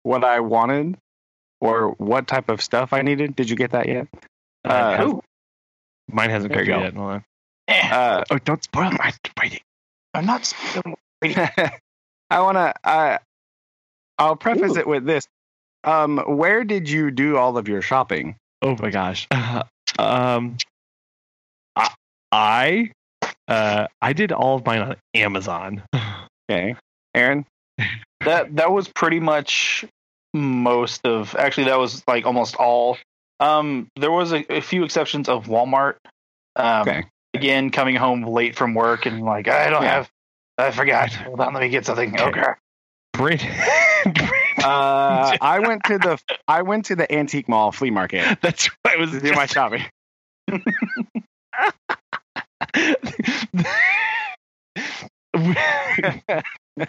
what I wanted or what type of stuff I needed. Did you get that yet? I have- Uh, Mine hasn't There cooked yet. Hold on. Eh, Uh, Oh, don't spoil my waiting. I'm not spilling. I want to. Uh, I'll preface Ooh. it with this. Um, where did you do all of your shopping? Oh my gosh. um, I, I, uh, I did all of mine on Amazon. Okay, Aaron. That that was pretty much most of. Actually, that was like almost all. Um, there was a, a few exceptions of Walmart. Um, Okay. Again, coming home late from work and like I don't Yeah. have. I forgot. Hold on, let me get something. Okay. Okay. Brent, Uh, I went to the I went to the antique mall flea market that's what I was to do my shopping.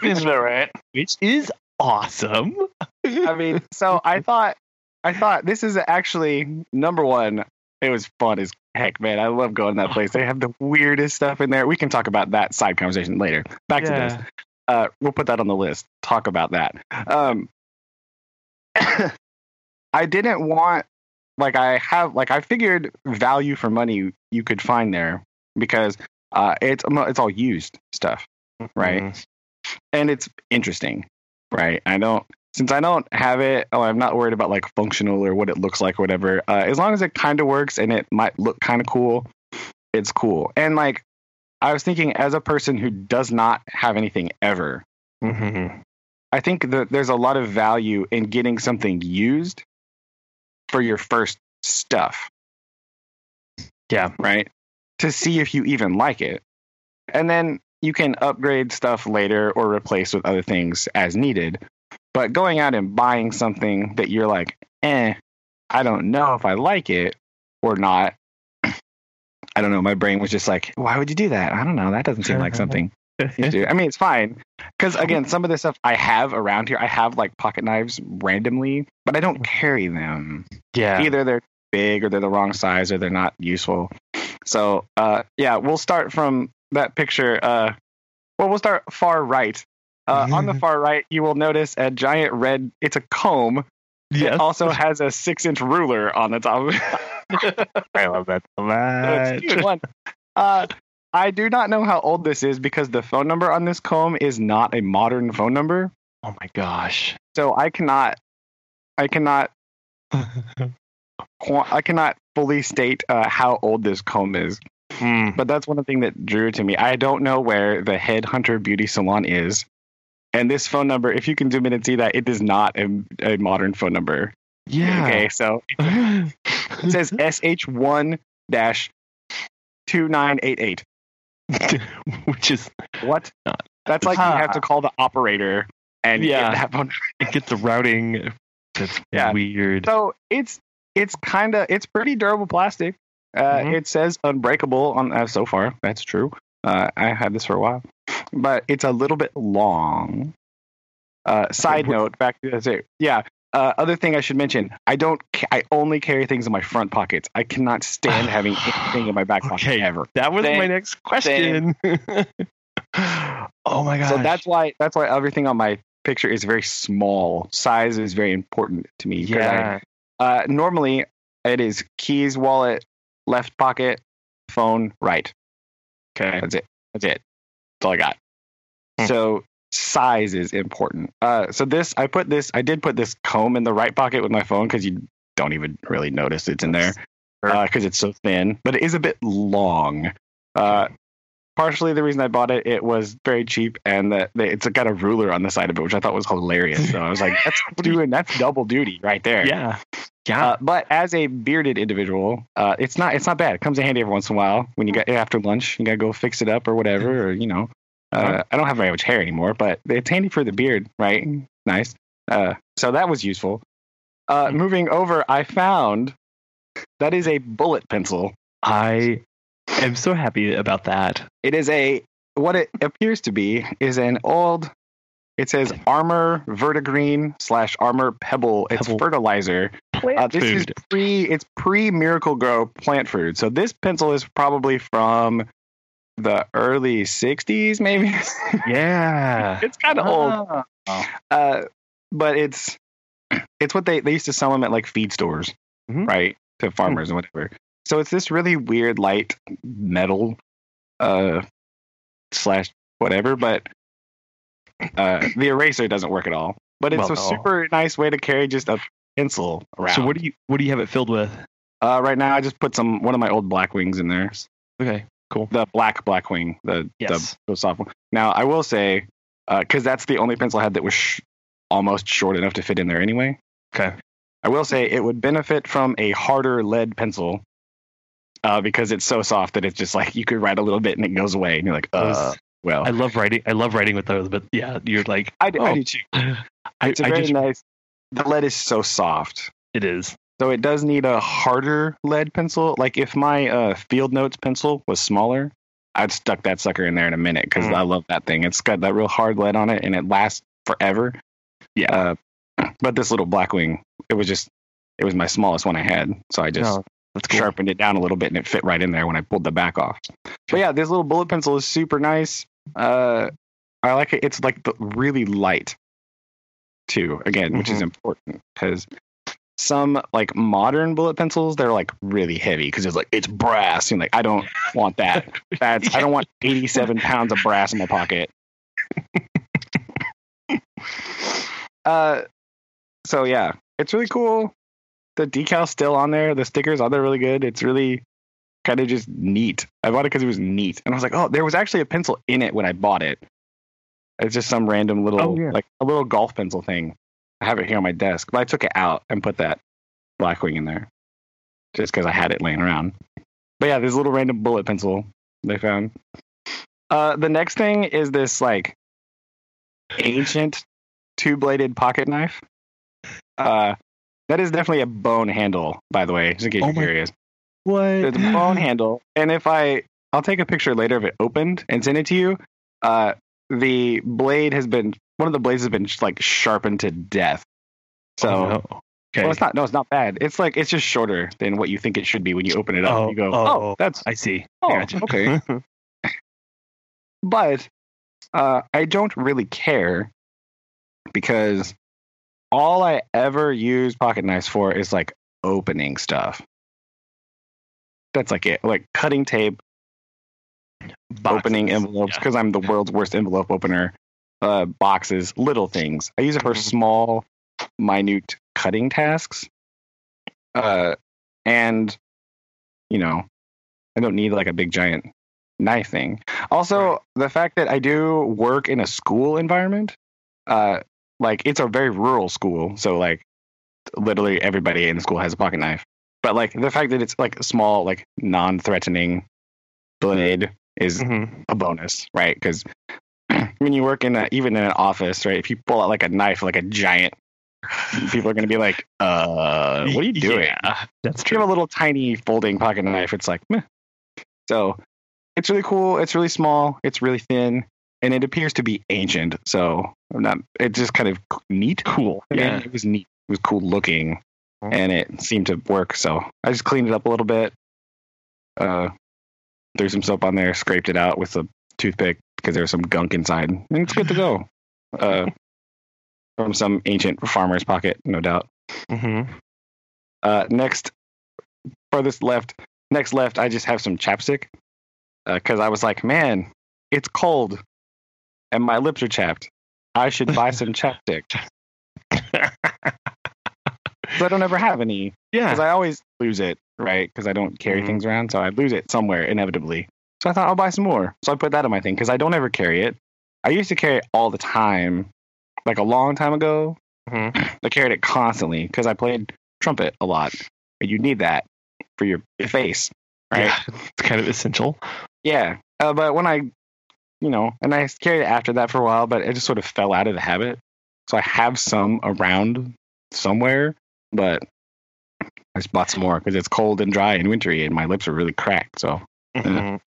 Is that right? Which is awesome. I mean, so I thought I thought this is actually number one. It was fun as heck, man. I love going to that place. They have the weirdest stuff in there. We can talk about that side conversation later. Back to this. Uh, we'll put that on the list. Talk about that. Um, I didn't want like I have like I figured value for money you could find there because uh, it's it's all used stuff right? Mhm. and it's interesting, right? I don't since I don't have it. Oh, I'm not worried about like functional or what it looks like or whatever. Uh, as long as it kind of works and it might look kind of cool, it's cool. And like I was thinking, as a person who does not have anything ever, Mhm. I think that there's a lot of value in getting something used for your first stuff, Yeah. right? To see if you even like it. And then you can upgrade stuff later or replace with other things as needed. But going out and buying something that you're like, eh, I don't know if I like it or not. I don't know. My brain was just like, why would you do that? I don't know. That doesn't seem like something you do. I mean, it's fine. Because again, some of the stuff I have around here, I have like pocket knives randomly, but I don't carry them yeah. either they're big or they're the wrong size or they're not useful. So uh, yeah, we'll start from that picture. Uh, well, we'll start far right. Uh, on the far right, you will notice a giant red. It's a comb. Yes. It also has a six-inch ruler on the top. I love that so much. one. Uh, I do not know how old this is because the phone number on this comb is not a modern phone number. Oh my gosh. So I cannot, I cannot, I cannot fully state uh, how old this comb is. Hmm. But that's one thing that drew it to me. I don't know where the Headhunter Beauty Salon is. And this phone number, if you can zoom in and see that, it is not a, a modern phone number. Yeah. Okay, so it says SH1 2988. Which is What? Not- That's like you have to call the operator and Yeah. get that phone. it gets the routing. That's Yeah. weird. So it's it's kind of it's pretty durable plastic. Uh, Mhm. It says unbreakable on uh, so far. That's true. Uh, I had this for a while, but it's a little bit long. Uh, side note, back to the yeah. Uh, other thing I should mention: I don't. Ca- I only carry things in my front pockets. I cannot stand having anything in my back pocket Okay. ever. that was Same. my next question. oh my god! So that's why that's why everything on my picture is very small. Size is very important to me. 'cause I- yeah. Uh, normally, it is keys, wallet, left pocket, phone, right. Okay. That's it. That's it. That's all I got. Hmm. So size is important. Uh, so this, I put this, I did put this comb in the right pocket with my phone because you don't even really notice it's in there because it's so thin. But it is a bit long. Uh, partially the reason I bought it, it was very cheap, and that that it's got a ruler on the side of it, which I thought was hilarious. So I was like, that's doing that's double duty right there. Yeah. Yeah. Uh, but as a bearded individual, uh, it's not it's not bad. It comes in handy every once in a while when you get after lunch. You gotta go fix it up or whatever, or you know. Uh, I don't have very much hair anymore, but it's handy for the beard, right? Nice. Uh, so that was useful. Uh, moving over, I found that is a bullet pencil. I am so happy about that. It is a what it appears to be is an old. It says Armour Vertagreen slash armor pebble. It's Pebble. fertilizer. Uh, this is pre. It's pre Miracle-Gro plant food. So this pencil is probably from the early '60s, maybe. Yeah. it's kind of old, Oh. uh, but it's it's what they they used to sell them at like feed stores, Mhm. right, to farmers and whatever. So it's this really weird light metal uh slash whatever, but uh the eraser doesn't work at all. But it's Well, a super nice way to carry just a pencil around. So what do you what do you have it filled with? uh right now I just put some one of my old Blackwings in there. Okay, cool. The black Blackwing, the Yes. the, the soft one. Now I will say, because that's the only pencil I had that was sh- almost short enough to fit in there anyway. Okay. I will say it would benefit from a harder lead pencil uh, because it's so soft that it's just like you could write a little bit and it goes away, and you're like, uh, well, I love writing. I love writing with those, but yeah, you're like I, do, I oh. do too. I, It's a I very just nice. The lead is so soft, it is. so it does need a harder lead pencil. Like if my uh, Field Notes pencil was smaller, I'd stuck that sucker in there in a minute because Mm. I love that thing. It's got that real hard lead on it, and it lasts forever. Yeah. Uh, but this little Blackwing, it was just, it was my smallest one I had, so I just that's cool. sharpened it down a little bit and it fit right in there when I pulled the back off. But yeah, this little bullet pencil is super nice. Uh, I like it. It's like the, really light too. Again, which is Mhm. important because some like modern bullet pencils they're like really heavy because it's like it's brass and like I don't want that. That's I don't want 87 pounds of brass in my pocket. uh, so yeah, it's really cool. The decal's still on there. The stickers are there really good. It's really kind of just neat. I bought it because it was neat, and I was like, oh, there was actually a pencil in it when I bought it. It's just some random little Oh, yeah. like a little golf pencil thing. I have it here on my desk, but I took it out and put that Blackwing in there just because I had it laying around. But yeah, this little random bullet pencil they found. Uh, the next thing is this like ancient two-bladed pocket knife. Uh, that is definitely a bone handle, by the way, just in case Oh you're my- curious. What? It's a bone handle, and if I, I'll take a picture later of it opened and send it to you. Uh, the blade has been one of the blades has been like sharpened to death. So Oh, no. okay. well, it's not. No, it's not bad. It's like it's just shorter than what you think it should be when you open it up. Oh, you go, oh, oh, that's. I see. Oh, I gotcha. okay. But uh, I don't really care because all I ever use pocket knives for is like opening stuff. That's like it, like cutting tape, opening Boxes. envelopes Yeah. because I'm the world's worst envelope opener. Uh, boxes, little things. I use it for Mhm. small, minute cutting tasks. Uh, and you know, I don't need like a big giant knife thing. Also, Right. the fact that I do work in a school environment, uh, like it's a very rural school, so like literally everybody in the school has a pocket knife. But like the fact that it's like a small, like non-threatening blade is Mhm. a bonus, right? Because when you work in a, even in an office, right? If you pull out like a knife, like a giant, people are going to be like, "Uh, what are you doing?" Yeah, that's If you have true. a little tiny folding pocket knife, it's like, meh. So it's really cool. It's really small. It's really thin, and it appears to be ancient. So I'm not. It's just kind of neat. Cool. I mean, Yeah. it was neat. It was cool looking, Mhm. and it seemed to work. So I just cleaned it up a little bit. Uh, threw some soap on there, scraped it out with a toothpick because there was some gunk inside, and it's good to go. Uh, from some ancient farmer's pocket, no doubt. hmm Uh, next, farthest left, next left, I just have some chapstick because I was like, man, it's cold and my lips are chapped. I should buy some chapstick. But I don't ever have any Yeah. because. I always lose it, right? Because I don't carry Mhm. things around, so I lose it somewhere inevitably. So I thought I'll buy some more. So I put that in my thing because I don't ever carry it. I used to carry it all the time, like a long time ago. Mhm. I carried it constantly because I played trumpet a lot. And you need that for your your face, right? Yeah, it's kind of essential. Yeah. Uh, but when I, you know, and I carried it after that for a while, but it just sort of fell out of the habit. So I have some around somewhere, but I just bought some more because it's cold and dry and wintry, and my lips are really cracked. So Mhm.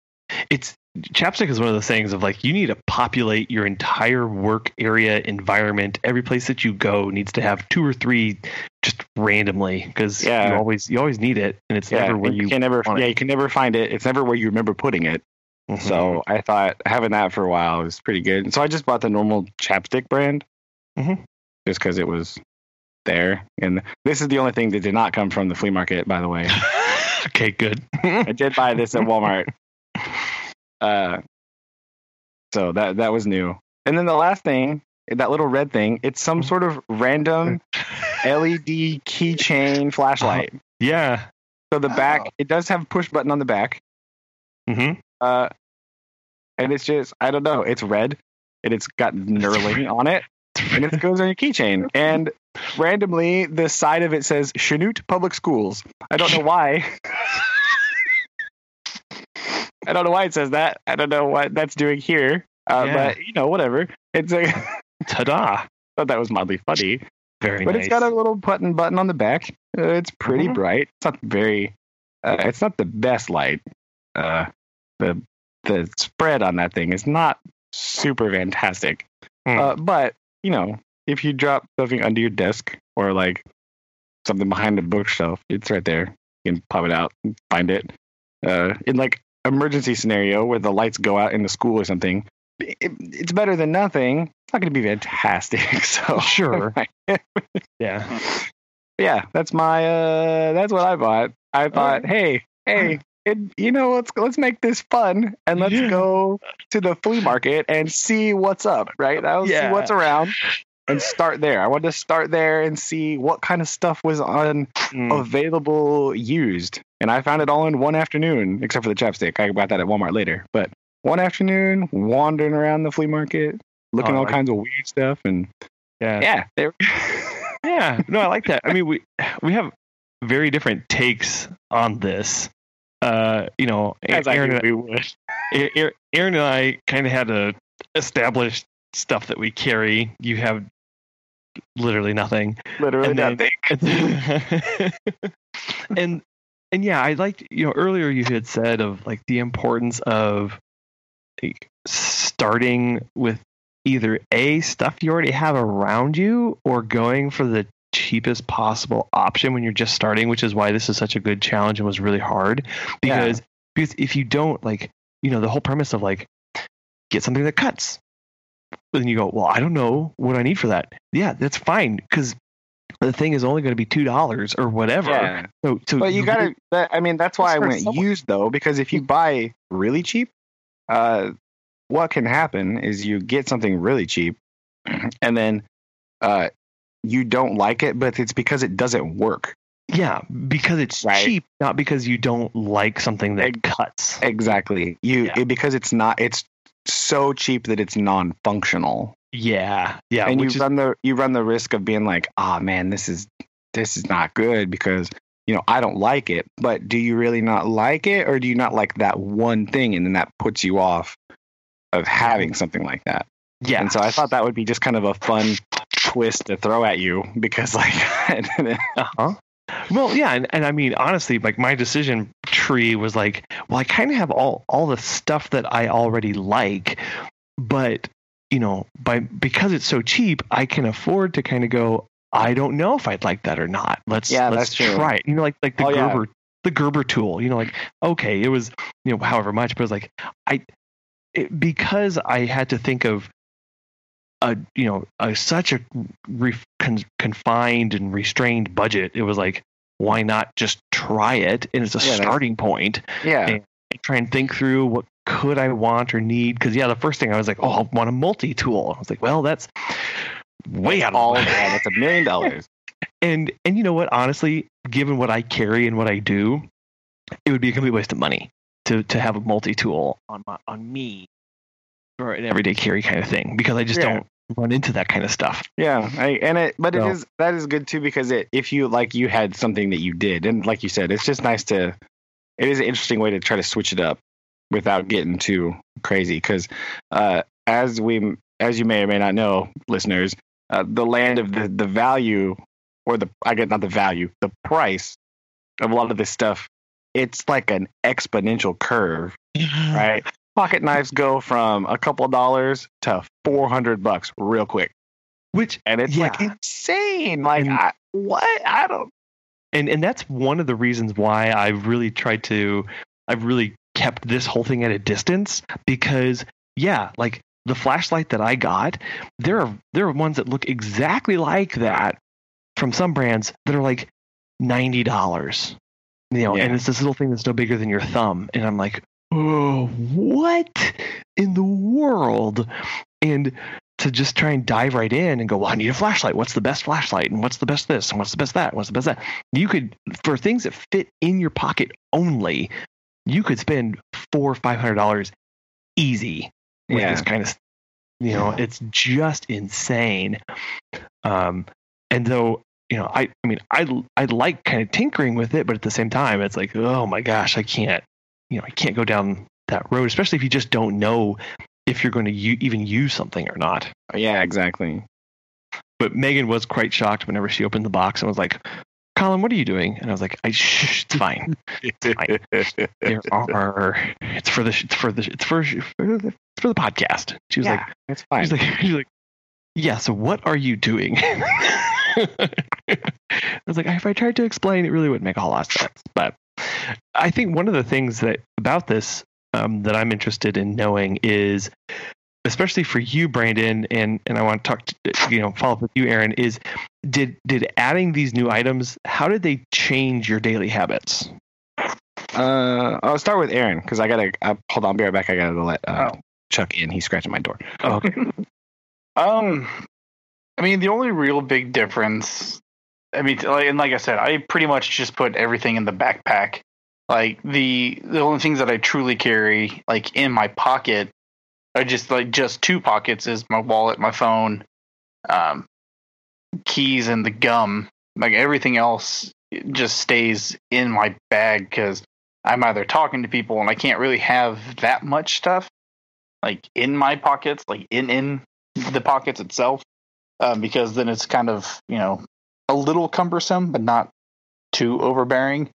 It's chapstick is one of those things of like you need to populate your entire work area environment. Every place that you go needs to have two or three just randomly because Yeah. you always you always need it, and it's yeah, never where you you. can never, want it. yeah, you can never find it. It's never where you remember putting it. Mhm. So I thought having that for a while was pretty good. So I just bought the normal chapstick brand, Mhm. just because it was there. And this is the only thing that did not come from the flea market, by the way. okay, good. I did buy this at Walmart. Uh, so that that was new. And then the last thing, that little red thing, it's some sort of random LED keychain flashlight. yeah. So the back, it does have a push button on the back. hmm Uh, and it's just, I don't know, it's red and it's got knurling on it and it goes on your keychain. And randomly, the side of it says Chanute Public Schools. I don't know why. I don't know why it says that. I don't know what that's doing here. Uh, Yeah. But, you know, whatever. It's a, Ta-da! thought that was mildly funny. Very but nice. it's got a little button button on the back. Uh, it's pretty Mhm. bright. It's not very. Uh, it's not the best light. Uh, the the spread on that thing is not super fantastic. Hmm. Uh, but you know, if you drop something under your desk or like something behind a bookshelf, it's right there. You can pop it out and find it. Uh, in like emergency scenario where the lights go out in the school or something, it, it's better than nothing. It's not going to be fantastic. So Sure. yeah. yeah, that's my uh that's what I bought. I thought, hey, hey, it, you know, let's let's make this fun and let's go to the flea market and see what's up, right? I'll Yeah. see what's around and start there. I wanted to start there and see what kind of stuff was on Mm. available used. And I found it all in one afternoon, except for the chapstick. I got that at Walmart later. But one afternoon, wandering around the flea market, looking Oh, at all like- kinds of weird stuff and yeah. yeah, there Yeah. No, I like that. I mean, we we have very different takes on this. Uh, you know, as I Aaron, and, we would. Aaron and I kind of had to establish stuff that we carry. You have literally nothing. Literally And then- nothing. and and yeah, I liked you know earlier you had said of like the importance of like, starting with either a stuff you already have around you or going for the cheapest possible option when you're just starting, which is why this is such a good challenge and was really hard because because if you don't like you know the whole premise of like get something that cuts then you go well i don't know what i need for that yeah that's fine because the thing is only going to be two dollars or whatever Yeah. so, so But you gotta. That, I mean, that's why I went somewhere. used though, because if you buy really cheap, uh, what can happen is you get something really cheap, and then uh, you don't like it, but it's because it doesn't work. yeah because it's Right. cheap not because you don't like something that Ex- cuts Exactly. You Yeah. it, because it's not. It's so cheap that it's non-functional, yeah yeah and you is run the you run the risk of being like, ah, man, this is this is not good because you know I don't like it. But do you really not like it, or do you not like that one thing, and then that puts you off of having something like that? yeah And so I thought that would be just kind of a fun twist to throw at you because like Uh-huh. Well, yeah, and, and I mean, honestly, like my decision tree was like, well, I kind of have all all the stuff that I already like, but you know, by because it's so cheap, I can afford to kind of go. I don't know if I'd like that or not. Let's Yeah, let's try it. You know, like like the Oh, yeah. Gerber the Gerber tool. You know, like okay, it was you know however much, but it was like I it, because I had to think of a you know a, such a re- con- confined and restrained budget. It was like why not just try it? And it's a Yeah, starting point. yeah, And try and think through what could I want or need. Because yeah, the first thing I was like, oh, I want a multi tool. I was like, well, that's way out of all yeah, that's a million dollars. and and you know what? Honestly, given what I carry and what I do, it would be a complete waste of money to to have a multi tool on my, on me for an everyday carry kind of thing because I just Yeah. don't run into that kind of stuff. Yeah, I, and it, but So- it is that is good too because it if you like you had something that you did, and like you said, it's just nice to. It is an interesting way to try to switch it up without getting too crazy because, uh, as we as you may or may not know, listeners, uh, the land of the the value or the I get not the value, the price of a lot of this stuff, it's like an exponential curve right? Pocket knives go from a couple of dollars to four hundred bucks real quick, Which and it's like insane. Like And- I, what? I don't. and and that's one of the reasons why I've really tried to I've really kept this whole thing at a distance because yeah, like the flashlight that I got, there are there are ones that look exactly like that from some brands that are like ninety dollars. You know, Yeah. and it's this little thing that's no bigger than your thumb. And I'm like, oh, what in the world? And to just try and dive right in and go, well, I need a flashlight. What's the best flashlight? And what's the best this? And what's the best that? What's the best that? You could, for things that fit in your pocket only, you could spend four or five hundred dollars easy with Yeah. this kind of you know it's just insane um and though you know i i mean i i like kind of tinkering with it but at the same time it's like oh my gosh i can't you know i can't go down that road especially if you just don't know if you're going to u- even use something or not Yeah, exactly. but megan was quite shocked whenever she opened the box and was like Collin what are you doing and i was like i shh it's fine there are it's for the it's for the it's for, for the, it's for the podcast she was yeah, like it's fine. She's like, she's like, yeah. So what are you doing? I was like, if I tried to explain, it really wouldn't make a whole lot of sense. But I think one of the things that about this um, that I'm interested in knowing is, especially for you, Brandon, and and I want to talk, to, you know, follow up with you, Aaron. Is did did adding these new items? How did they change your daily habits? Uh, I'll start with Aaron because I gotta. Uh, hold on, be right back. I gotta let uh, Chuck in. He's scratching my door. Oh, okay. Um, I mean, the only real big difference, I mean, and like I said, I pretty much just put everything in the backpack. Like the the only things that I truly carry, like in my pocket, are just like just two pockets: is my wallet, my phone, um, keys, and the gum. Like everything else just stays in my bag because I'm either talking to people and I can't really have that much stuff like in my pockets, like in in the pockets itself, um, because then it's kind of you know a little cumbersome, but not too overbearing.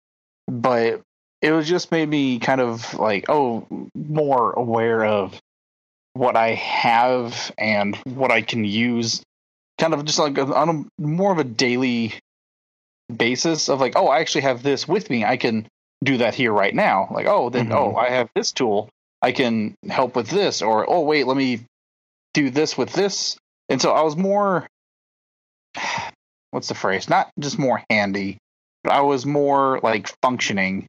But it was just made me kind of like oh more aware of what I have and what I can use, kind of just like on a more of a daily basis of like oh I actually have this with me, I can do that here right now. Like oh then Mhm. oh I have this tool, I can help with this, or oh wait let me do this with this. And so I was more, what's the phrase? Not just more handy, but I was more like functioning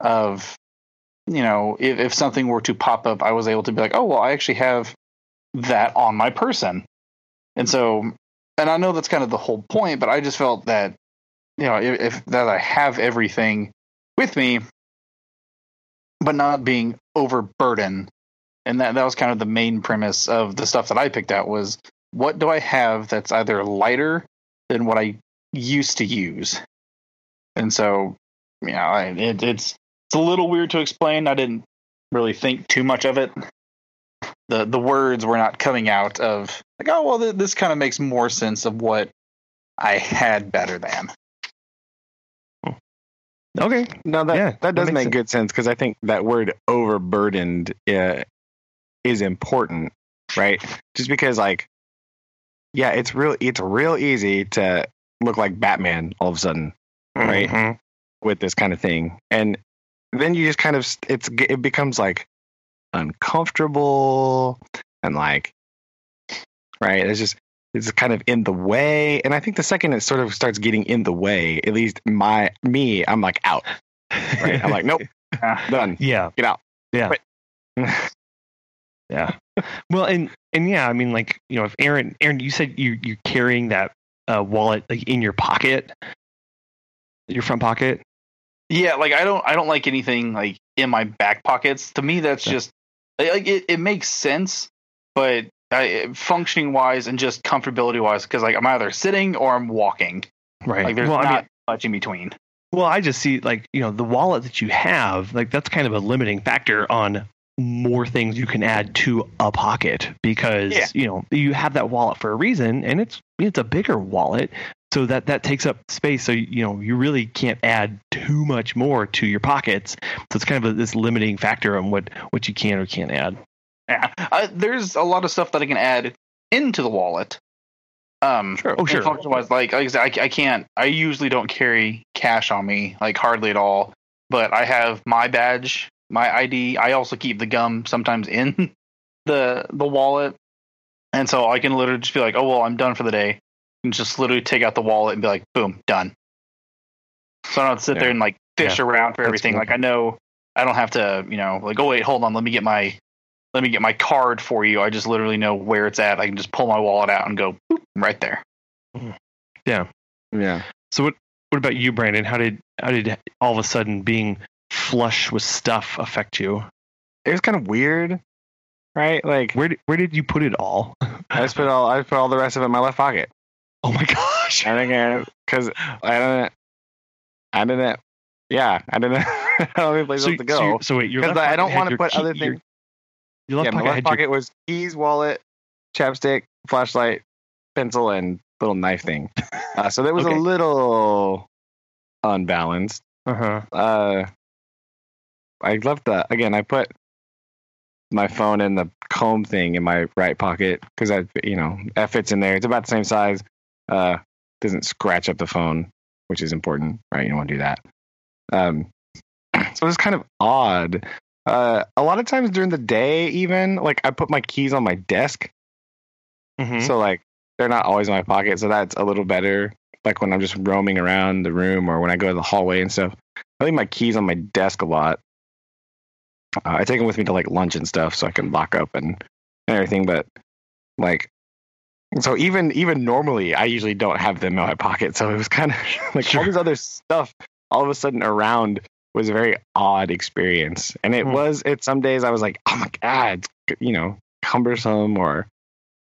of, you know, if, if something were to pop up, I was able to be like, oh, well, I actually have that on my person. And so, and I know that's kind of the whole point, but I just felt that, you know, if, if that I have everything with me, but not being overburdened and that that was kind of the main premise of the stuff that I picked out was what do I have that's either lighter than what I used to use, and so you know it, it's it's a little weird to explain. I didn't really think too much of it. the The words were not coming out of like oh well th- this kind of makes more sense of what I had better than. okay. No, that Yeah, that that does makes make sense. good sense because I think that word overburdened uh, is important, right? Just because, like, yeah, it's real. It's real easy to look like Batman all of a sudden Right. Mhm. with this kind of thing, and then you just kind of it's it becomes like uncomfortable and like right. It's just it's kind of in the way, and I think the second it sort of starts getting in the way, at least my me, I'm like out. Right? I'm like, nope, done. yeah. Get out. Yeah. Yeah. Well, and and yeah, I mean, like you know, if Aaron, Aaron, you said you you're carrying that uh, wallet like in your pocket, your front pocket. Yeah, like I don't I don't like anything like in my back pockets. To me, that's Yeah. just like it, it makes sense, but I, functioning wise and just comfortability wise, because like I'm either sitting or I'm walking. Right. Like there's well, not I mean, much in between. well, I just see like you know the wallet that you have, like that's kind of a limiting factor on more things you can add to a pocket because Yeah. you know you have that wallet for a reason, and it's it's a bigger wallet. So that that takes up space. So you know you really can't add too much more to your pockets. So it's kind of a, this limiting factor on what what you can or can't add. Yeah, uh, there's a lot of stuff that I can add into the wallet. Um, Sure. Oh, sure. Function wise, like, like I, I can't. I usually don't carry cash on me, like hardly at all. But I have my badge, my ID. I also keep the gum sometimes in the the wallet, and so I can literally just be like, "Oh well, I'm done for the day," and just literally take out the wallet and be like, "Boom, done." So I don't have to sit there and like fish around for everything. cool. Like I know I don't have to, you know, like oh wait, hold on, let me get my let me get my card for you. I just literally know where it's at. I can just pull my wallet out and go boop, right there. Yeah, yeah. So what what about you, Brandon? How did how did all of a sudden being flush with stuff affect you? It was kind of weird, right? Like Where did where did you put it all? I just put all I put all the rest of it in my left pocket. Oh my gosh. I think because I didn't, I didn't, yeah, I didn't have any place So, else to go. you- so wait, your Because I don't want to put key- other your- things. Your left Yeah, my pocket left had your pocket was keys, wallet, chapstick, flashlight, pencil, and little knife thing. Uh, so that was Okay. a little unbalanced. uh-huh. Uh, I left the again. I put my phone in the comb thing in my right pocket because I, you know, F fits in there. It's about the same size. Uh, doesn't scratch up the phone, which is important, right? You don't want to do that. Um, so it's kind of odd. Uh, a lot of times during the day, even like I put my keys on my desk, Mhm. so like they're not always in my pocket. So that's a little better. Like when I'm just roaming around the room or when I go to the hallway and stuff. I leave my keys on my desk a lot. Uh, I take them with me to like lunch and stuff, so I can lock up and, and everything. But like, so even even normally, I usually don't have them in my pocket. So it was kind of like all this other stuff all of a sudden around was a very odd experience. And it Hmm. was. It some days I was like, oh my god, it's you know cumbersome or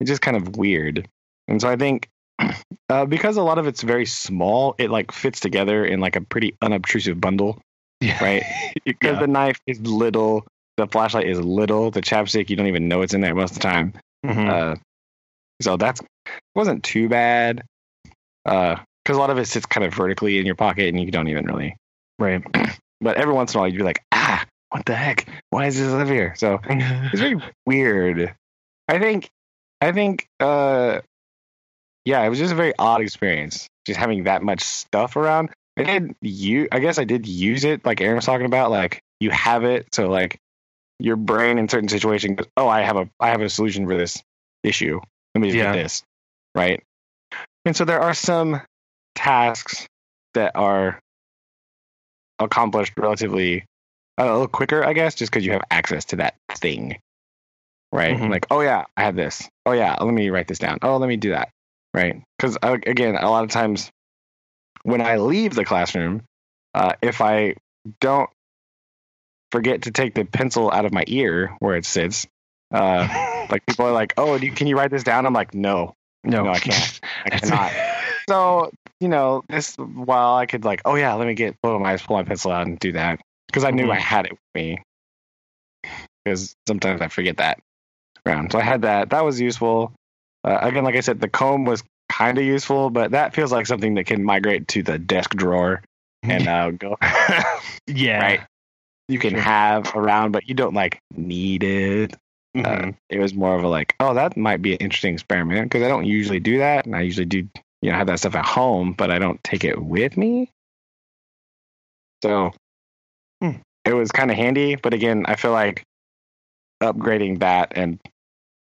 it's just kind of weird. And so I think uh, because a lot of it's very small, it like fits together in like a pretty unobtrusive bundle yeah. right? because Yeah. the knife is little, the flashlight is little, the chapstick you don't even know it's in there most of the time. Mhm. Uh, so that's wasn't too bad. Because a lot of it sits kind of vertically in your pocket and you don't even really. right. But every once in a while you'd be like, ah, what the heck? Why is this live here? So it's very weird. I think, I think, uh, yeah, it was just a very odd experience, just having that much stuff around. I did you, I guess I did use it, like Aaron was talking about. Like you have it, so like your brain in certain situations goes, "Oh, I have a, I have a solution for this issue. Let me just Yeah. get this, right?" And so there are some tasks that are accomplished relatively a little quicker, I guess, just because you have access to that thing, right? Mhm. Like, oh yeah, I have this. Oh yeah, let me write this down. Oh, let me do that, right? Because again, a lot of times when I leave the classroom, uh, if I don't forget to take the pencil out of my ear where it sits, uh, like people are like, "Oh, you, can you write this down?" I'm like, "No, no, no, I can't. I cannot." so you know, this while I could like, oh yeah, let me get pull my pull my pencil out and do that because I knew Mhm. I had it with me. Because sometimes I forget that around. So I had that. That was useful. Uh, again, like I said, the comb was kind of useful, but that feels like something that can migrate to the desk drawer and uh, go. yeah. right. You can Sure. have around, but you don't like need it. Mhm. Uh, it was more of a like, oh, that might be an interesting experiment because I don't usually do that, and I usually do, you know, have that stuff at home, but I don't take it with me. So Hmm. it was kind of handy, but again, I feel like upgrading that and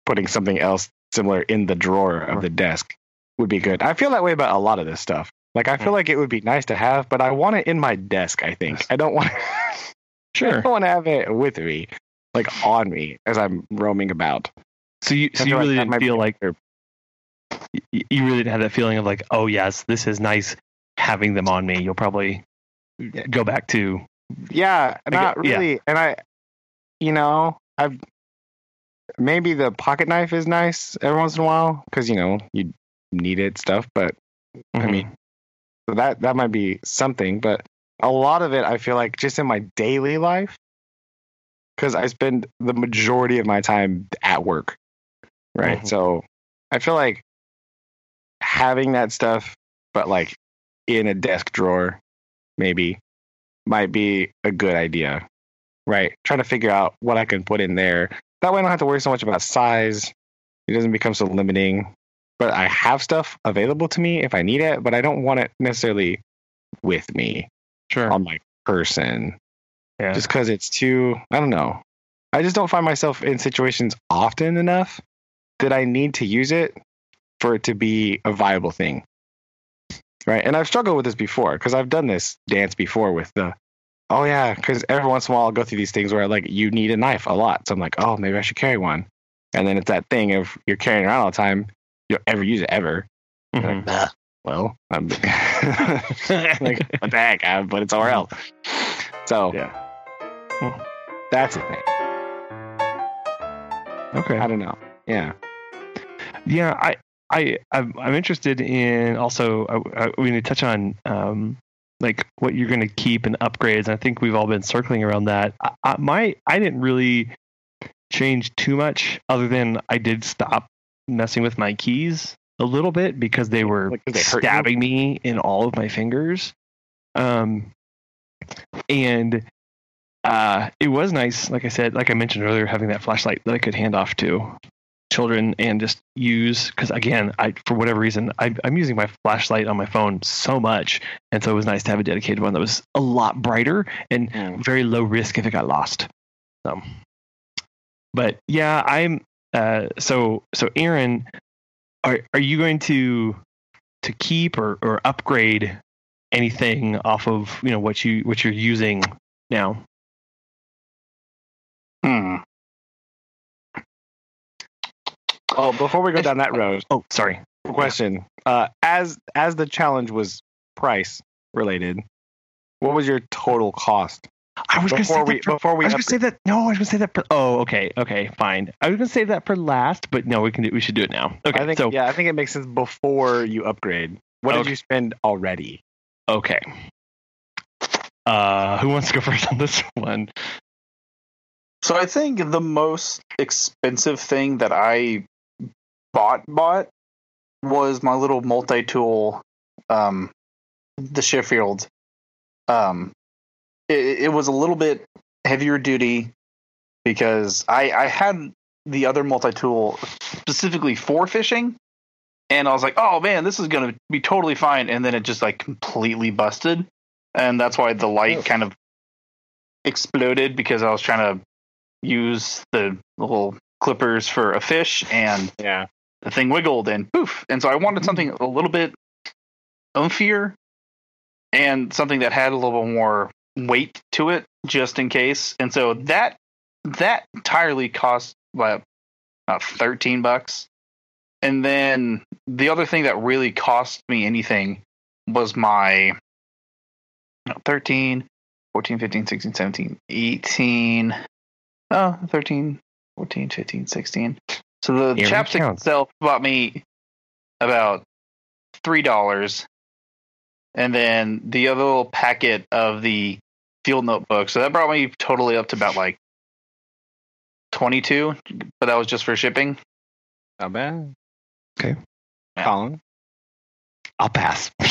putting something else similar in the drawer of the desk would be good. I feel that way about a lot of this stuff. Like I feel Hmm. like it would be nice to have, but I want it in my desk. I think I don't want. I Sure. don't want to have it with me, like on me as I'm roaming about. So you so you really didn't feel like y- you really didn't have that feeling of like, oh yes, this is nice having them on me. You'll probably go back to Yeah, I not yeah. really. And I, you know, I've maybe the pocket knife is nice every once in a while because you know you need it stuff. But I Mhm. mean, so that that might be something. But a lot of it, I feel like, just in my daily life, because I spend the majority of my time at work, right? Mhm. So I feel like having that stuff, but like in a desk drawer, maybe might be a good idea, right? Trying to figure out what I can put in there. That way, I don't have to worry so much about size. It doesn't become so limiting. But I have stuff available to me if I need it, but I don't want it necessarily with me sure. on my person yeah. just because it's too, I don't know. I just don't find myself in situations often enough that I need to use it for it to be a viable thing. right? And I've struggled with this before because I've done this dance before with the, oh yeah, because every once in a while I'll go through these things where like you need a knife a lot, so I'm like, oh maybe I should carry one, and then it's that thing of you're carrying around all the time, you don't ever use it ever. Mhm. like, "Nah, well, I'm like, what the heck? I- but it's somewhere else. So Yeah. That's the thing. okay. I don't know. Yeah. Yeah, I, I, I'm, I'm interested in also. I, I, we need to touch on um, like what you're going to keep and upgrades. And I think we've all been circling around that. I, I, my, I didn't really change too much, other than I did stop messing with my keys a little bit because they were Like, they stabbing me in all of my fingers. Um, and uh, it was nice, like I said, like I mentioned earlier, having that flashlight that I could hand off to children and just use because again i for whatever reason I, i'm using my flashlight on my phone so much and so it was nice to have a dedicated one that was a lot brighter and Mm. very low risk if it got lost so but yeah i'm uh so so aaron are are you going to to keep or or upgrade anything off of you know what you what you're using now Hmm. Oh, before we go down that road, oh sorry question: uh, as as the challenge was price related, what was your total cost? I was going to say Before that we for- before we I was going to say that. No, I was going to say that. For, oh, okay, okay, fine. I was going to say that for last, but no, we can. Do, we should do it now. Okay, I think so yeah, I think it makes sense before you upgrade. What did you spend already? okay. Uh, who wants to go first on this one? So I think the most expensive thing that I bought bought was my little multi-tool, um, the Sheffield. Um, it, it was a little bit heavier duty because I I had the other multi-tool specifically for fishing, and I was like, oh man, this is gonna be totally fine, and then it just like completely busted, and that's why the light Oh. kind of exploded because I was trying to use the little clippers for a fish and Yeah. the thing wiggled and poof. And so I wanted mm-hmm. something a little bit umfier and something that had a little bit more weight to it just in case. And so that that entirely cost like about 13 bucks. And then the other thing that really cost me anything was my no, 13, 14, 15, 16, 17, 18, oh, 13, 14, 15, 16. So the Aaron chapstick counts. itself bought me about three dollars, and then the other little packet of the field notebook. So that brought me totally up to about like twenty-two, but that was just for shipping. Not bad. Okay. Yeah. Collin? I'll pass.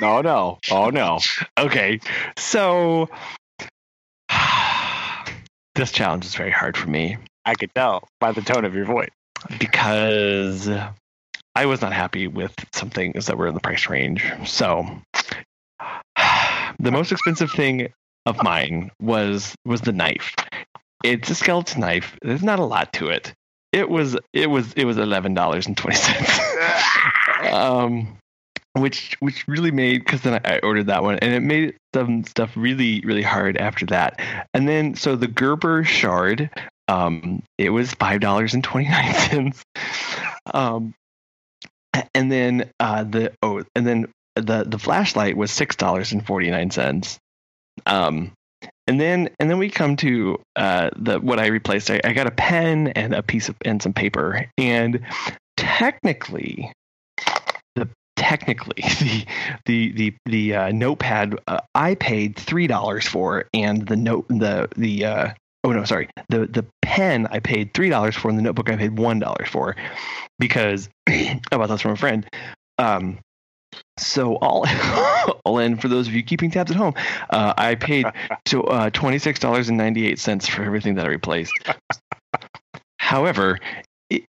No, no. Oh no. okay, so this challenge is very hard for me I could tell by the tone of your voice. because I was not happy with some things that were in the price range. So the most expensive thing of mine was was the knife. It's a skeleton knife. There's not a lot to it. It was it was it was eleven dollars and twenty cents. um, which which really made because then I, ordered that one and it made some stuff really really hard after that. And then so the Gerber shard, um, it was five dollars and twenty nine cents. Um, and then uh, the oh, and then the the flashlight was six dollars and forty nine cents. Um, and then and then we come to uh, the what I replaced. I, I got a pen and a piece of and some paper. And technically, the technically the the the the uh, notepad uh, I paid three dollars for, and the note the the uh, oh no sorry the the pen I paid three dollars for, and the notebook I paid one dollar for, because I bought those from a friend. Um, so all all in for those of you keeping tabs at home, uh, I paid to uh, twenty six dollars and ninety eight cents for everything that I replaced. However, it,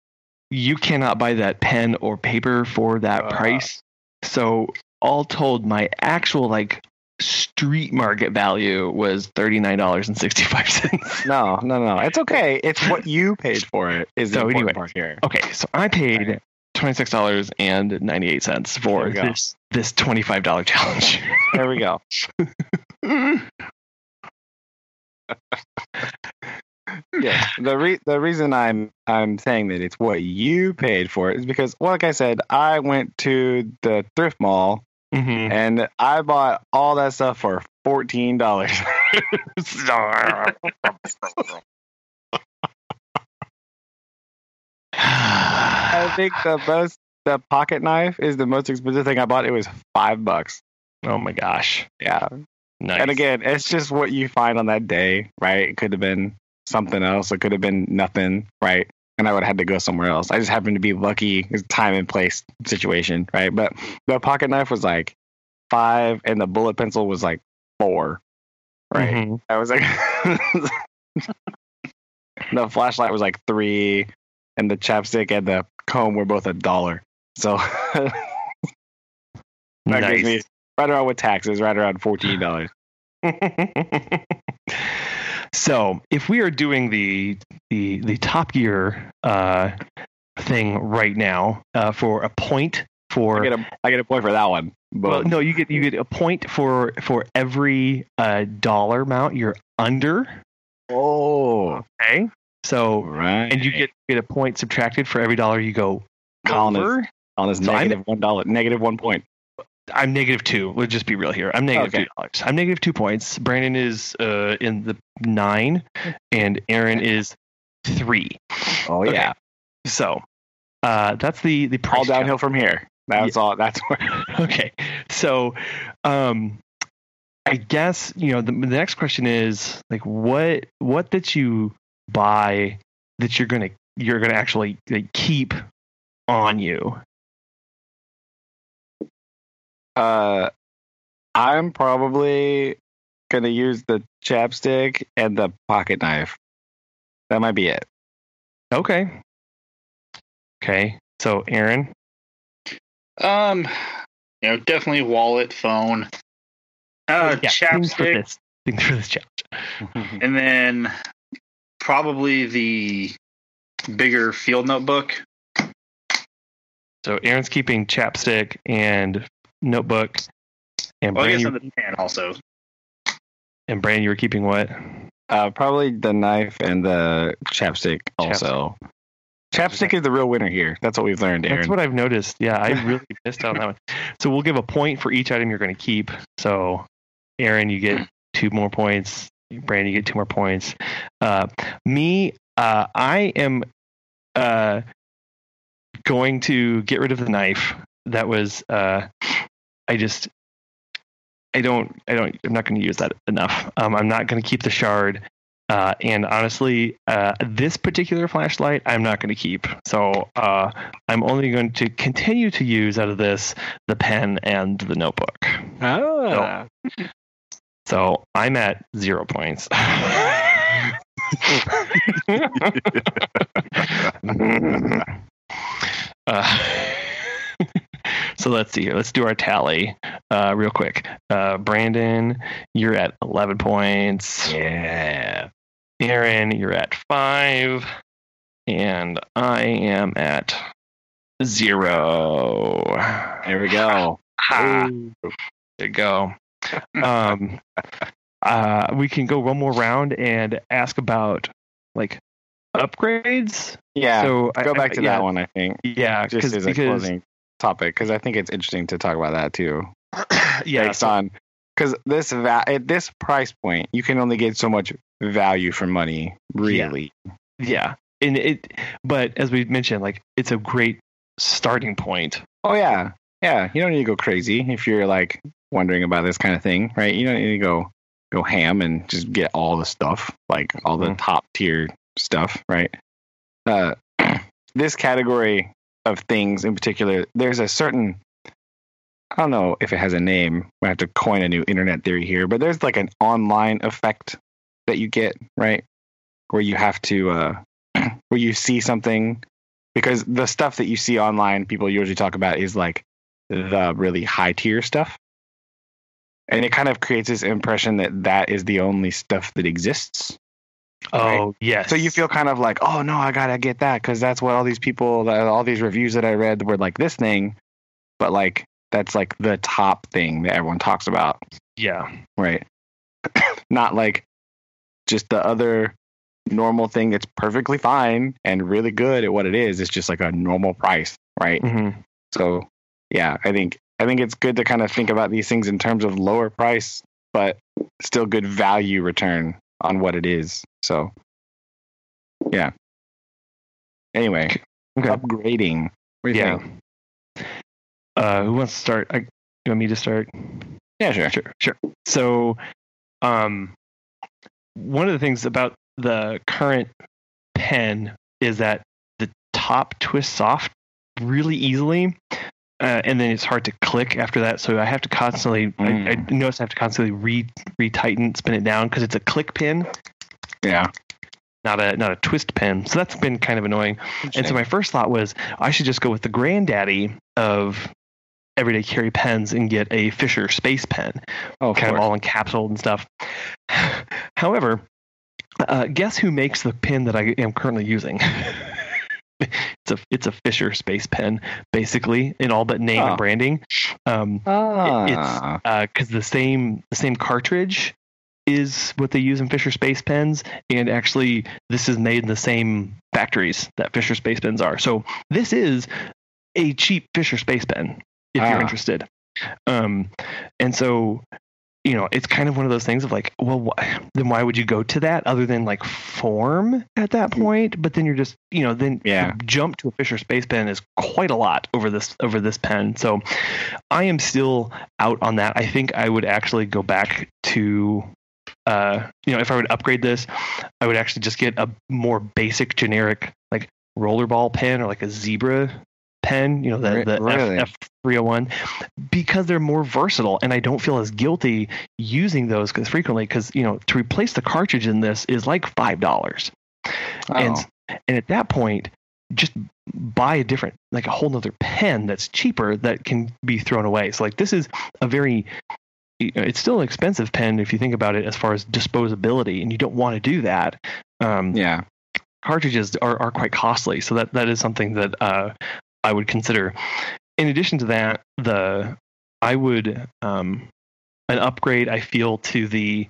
you cannot buy that pen or paper for that Uh. price. So all told, my actual like street market value was thirty nine dollars and sixty five cents. No, no, no. It's okay. It's what you paid for it is the So important anyway. part here. Okay, so I paid twenty six dollars and ninety eight cents for There we go. this this twenty five dollar challenge. There we go. yeah. The re- the reason I'm I'm saying that it's what you paid for it is because, well, like I said, I went to the thrift mall Mhm. and I bought all that stuff for fourteen dollars. I think the most the pocket knife is the most expensive thing I bought. It was five bucks. oh my gosh! Yeah. Nice. And again, it's just what you find on that day, right? It could have been something else. It could have been nothing, right? And I would have had to go somewhere else. I just happened to be lucky. It's time and place situation, right? But the pocket knife was like five, and the bullet pencil was like four, right? Mhm. I was like, the flashlight was like three, and the chapstick and the comb were both a dollar. So that Nice. gives me right around with taxes, right around fourteen dollars. so if we are doing the the the top gear uh thing right now uh for a point for I get a I get a point for that one. But well, no you get you get a point for for every uh dollar amount you're under oh, okay so right. and you get get a point subtracted for every dollar you go Collin is- over on this so I'm- negative one dollar, negative one point. I'm negative two. Let's just be real here. I'm negative Okay. two dollars. I'm negative two points. Brandon is uh, in the nine, and Aaron is three. Oh Okay. yeah, So uh, that's the the price all downhill from here. That's all. That's where. Okay. So um, I guess you know the, the next question is like what what that you buy that you're gonna you're gonna actually like, keep on you. Uh, I'm probably gonna use the chapstick and the pocket knife. That might be it. Okay. Okay. So Aaron. Um, you know, definitely wallet, phone, uh, Yeah, things for chapstick, this. Things for this challenge. and then probably the bigger field notebook. So Aaron's keeping chapstick and notebook, and Well, I guess Brandon, on the pan also. and Brandon, you were keeping what? Uh, probably the knife and the chapstick also. Chapstick is the real winner here. That's what we've learned, Aaron. That's what I've noticed. Yeah, I really missed out on that one. So we'll give a point for each item you're going to keep. So Aaron, you get two more points. Brandon, you get two more points. Uh, me, uh, I am uh, going to get rid of the knife. That was uh, I just I don't I don't I'm not going to use that enough. Um, I'm not going to keep the shard. Uh, and honestly, uh, this particular flashlight, I'm not going to keep. So uh, I'm only going to continue to use out of this the pen and the notebook. Ah. So I'm at zero points. uh, so let's see here. Let's do our tally uh, real quick. Uh, Brandon, you're at 11 points. Yeah. Aaron, you're at five. And I am at zero. There we go. Ha. There you go. Um, uh, we can go one more round and ask about like upgrades. Yeah. so I- go I- back to yeah, that one, I think. Yeah, Just as a because closing topic, because I think it's interesting to talk about that too. yeah, based so- on because this va- at this price point, you can only get so much value for money, really. yeah, and it. But as we mentioned, like it's a great starting point. Oh yeah, yeah. You don't need to go crazy if you're like wondering about this kind of thing, right? You don't need to go go ham and just get all the stuff, like all the Mhm. top tier stuff, right? Uh, this category of things in particular, there's a certain I don't know if it has a name. I have to coin a new internet theory here, but there's like an online effect that you get, right? Where you have to, uh, where you see something, because the stuff that you see online, people usually talk about is like the really high tier stuff. And it kind of creates this impression that that is the only stuff that exists Oh yes. So you feel kind of like, oh no, I gotta get that because that's what all these people, all these reviews that I read were like this thing, but like that's like the top thing that everyone talks about, yeah. right? Not like just the other normal thing that's perfectly fine and really good at what it is. It's just like a normal price, right? hmm So yeah, I think I think it's good to kind of think about these things in terms of lower price, but still good value return on what it is. So yeah. Anyway, Okay. upgrading. Do Yeah. think? Uh, who wants to start? I, you want me to start? Yeah, sure. Sure, sure. So, um, one of the things about the current pen is that the top twists off really easily, uh, and then it's hard to click after that. So I have to constantly. I, I Mm. notice I have to constantly re retighten, spin it down because it's a click pin, Yeah. not a not a twist pin. So that's been kind of annoying. And so my first thought was I should just go with the granddaddy of everyday carry pens and get a Fisher Space Pen oh, of kind of course. all encapsulated and stuff. However, uh, guess who makes the pen that I am currently using? it's a it's a Fisher Space Pen, basically in all but name Oh. and branding. Um, ah, because the same the same cartridge is what they use in Fisher Space Pens, and actually this is made in the same factories that Fisher Space Pens are. So this is a cheap Fisher Space Pen if Ah. you're interested. Um, and so you know it's kind of one of those things of like, well, wh- then why would you go to that other than like form at that point? But then you're just you know then Yeah. jump to a Fisher Space Pen is quite a lot over this over this pen. So I am still out on that. I think I would actually go back to, uh, you know, if I would upgrade this, I would actually just get a more basic, generic, like rollerball pen or like a zebra pen, you know, the, the really? F, F301, because they're more versatile and I don't feel as guilty using those because frequently, because, you know, to replace the cartridge in this is like $5. And, oh. and at that point, just buy a different, like a whole nother pen that's cheaper that can be thrown away. So like this is a very, it's still an expensive pen if you think about it as far as disposability, and you don't want to do that. Um, yeah. Cartridges are, are quite costly, so that that is something that uh, I would consider. In addition to that, the I would um, an upgrade. I feel to the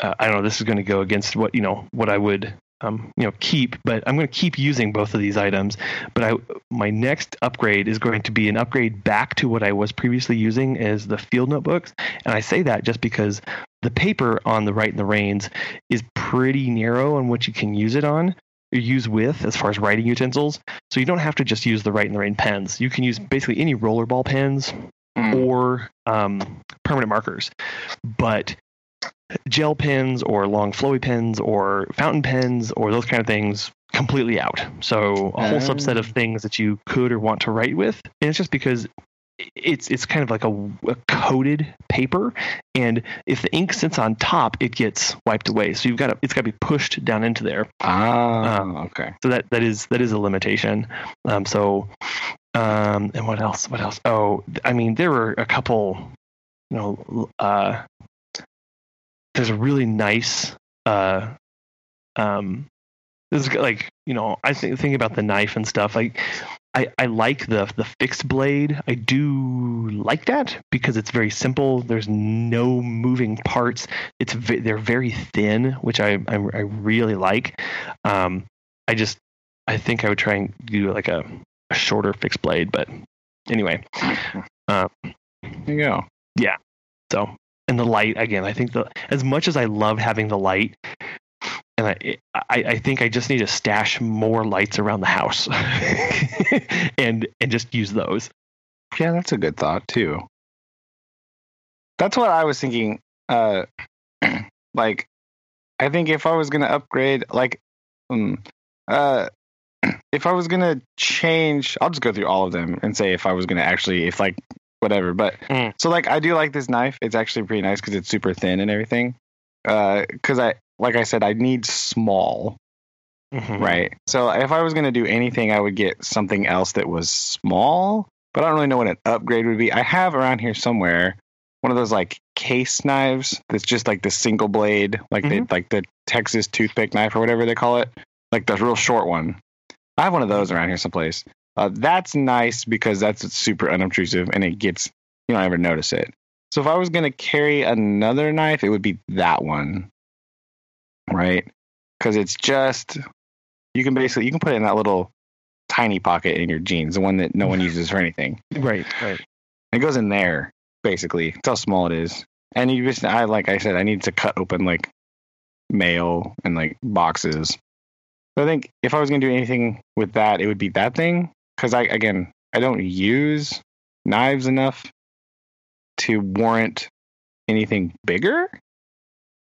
uh, I don't know. This is going to go against what you know what I would um, you know keep, but I'm going to keep using both of these items. But I my next upgrade is going to be an upgrade back to what I was previously using as the field notebooks, and I say that just because the paper on the Rite in the Rains is pretty narrow on what you can use it on use with as far as writing utensils. So you don't have to just use the Rite in the Rain pens. You can use basically any rollerball pens Mm. or um, permanent markers. But gel pens or long flowy pens or fountain pens or those kind of things completely out. So a whole Oh. subset of things that you could or want to write with. And it's just because it's it's kind of like a, a coated paper and if the ink sits on top it gets wiped away. So you've got to it's got to be pushed down into there. Ah, Um, okay. so that that is that is a limitation. Um so um and what else what else? Oh i mean there were a couple you know uh there's a really nice uh um this is like you know i think think about the knife and stuff. Like I, I like the the fixed blade. I do like that because it's very simple. There's no moving parts. It's ve- they're very thin, which I I, I really like. Um, I just I think I would try and do like a, a shorter fixed blade, but anyway. There you go. Yeah. So and the light again. I think the as much as I love having the light, and I I, I think I just need to stash more lights around the house, and and just use those. Yeah, that's a good thought too. That's what I was thinking. Uh, like, I think if I was gonna upgrade, like, um, uh, if I was gonna change, I'll just go through all of them and say if I was gonna actually, if like whatever. But Mm. so like, I do like this knife. It's actually pretty nice because it's super thin and everything. Uh, because I, like I said, I need small. Mhm. Right. So if I was going to do anything, I would get something else that was small, but I don't really know what an upgrade would be. I have around here somewhere one of those like case knives that's just like the single blade, like they like the Texas toothpick knife or whatever they call it, like the real short one. I have one of those around here someplace. Uh, that's nice because that's super unobtrusive and it gets you don't ever notice it. So if I was gonna carry another knife, it would be that one, right? Because it's just you can basically you can put it in that little tiny pocket in your jeans, the one that no one uses for anything. right, right. It goes in there, basically. That's how small it is. And you just, I like I said, I need to cut open like mail and like boxes. So I think if I was gonna do anything with that, it would be that thing. Because I again, I don't use knives enough to warrant anything bigger.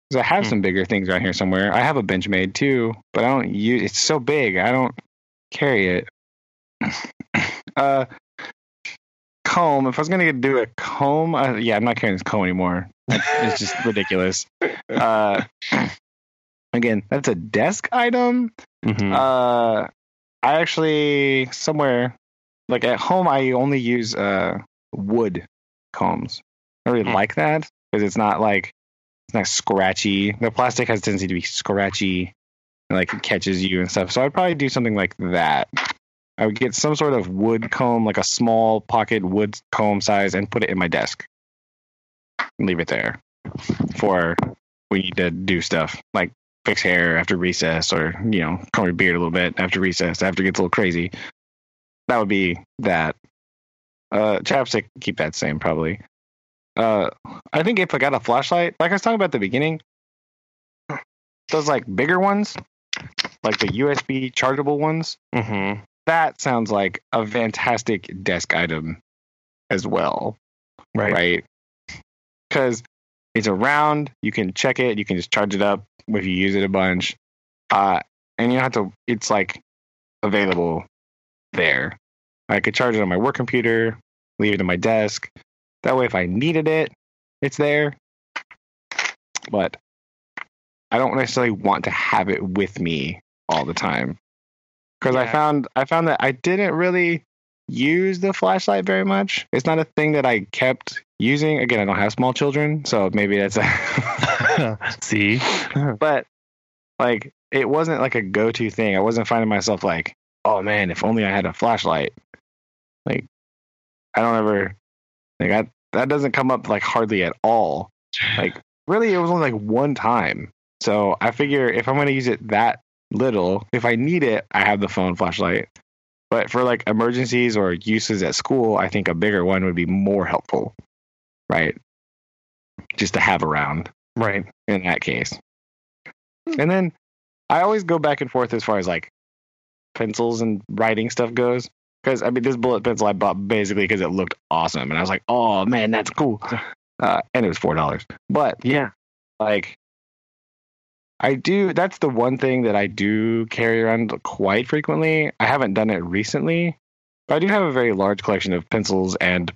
Because I have Hmm. some bigger things around here somewhere. I have a Benchmade too, but I don't use. It's so big, I don't carry it. uh, comb. If I was gonna do a comb, uh, yeah, I'm not carrying this comb anymore. It's just ridiculous. Uh, again, that's a desk item. Mhm. Uh, I actually somewhere like at home, I only use uh wood combs. I really Hmm. like that because it's not like it's not scratchy. The plastic has tendency to be scratchy, and like it catches you and stuff. So I'd probably do something like that. I would get some sort of wood comb, like a small pocket wood comb size, and put it in my desk. Leave it there for we need to do stuff like fix hair after recess or you know comb your beard a little bit after recess after it gets a little crazy that would be that uh chapstick keep that same probably uh i think if i got a flashlight like i was talking about at the beginning those like bigger ones like the usb chargeable ones Mhm. that sounds like a fantastic desk item as well Right. right because it's around you can check it you can just charge it up if you use it a bunch uh and you don't have to it's like available there i could charge it on my work computer leave it in my desk that way if i needed it it's there. But i don't necessarily want to have it with me all the time. Because i found i found that i didn't really use the flashlight very much. It's not a thing that i kept using. Again i don't have small children so maybe that's a See, but like it wasn't like a go-to thing. I wasn't finding myself like oh man if only i had a flashlight. Like i don't ever like I, that doesn't come up like hardly at all like really it was only like one time so i figure if i'm going to use it that little if i need it i have the phone flashlight but for like emergencies or uses at school i think a bigger one would be more helpful right just to have around right? in that case. Hmm. And then I always go back and forth as far as like pencils and writing stuff goes. Because I mean, this bullet pencil I bought basically because it looked awesome, and I was like, "Oh man, that's cool," uh, and it was four dollars. But Yeah. like, I do. That's the one thing that I do carry around quite frequently. I haven't done it recently, but I do have a very large collection of pencils and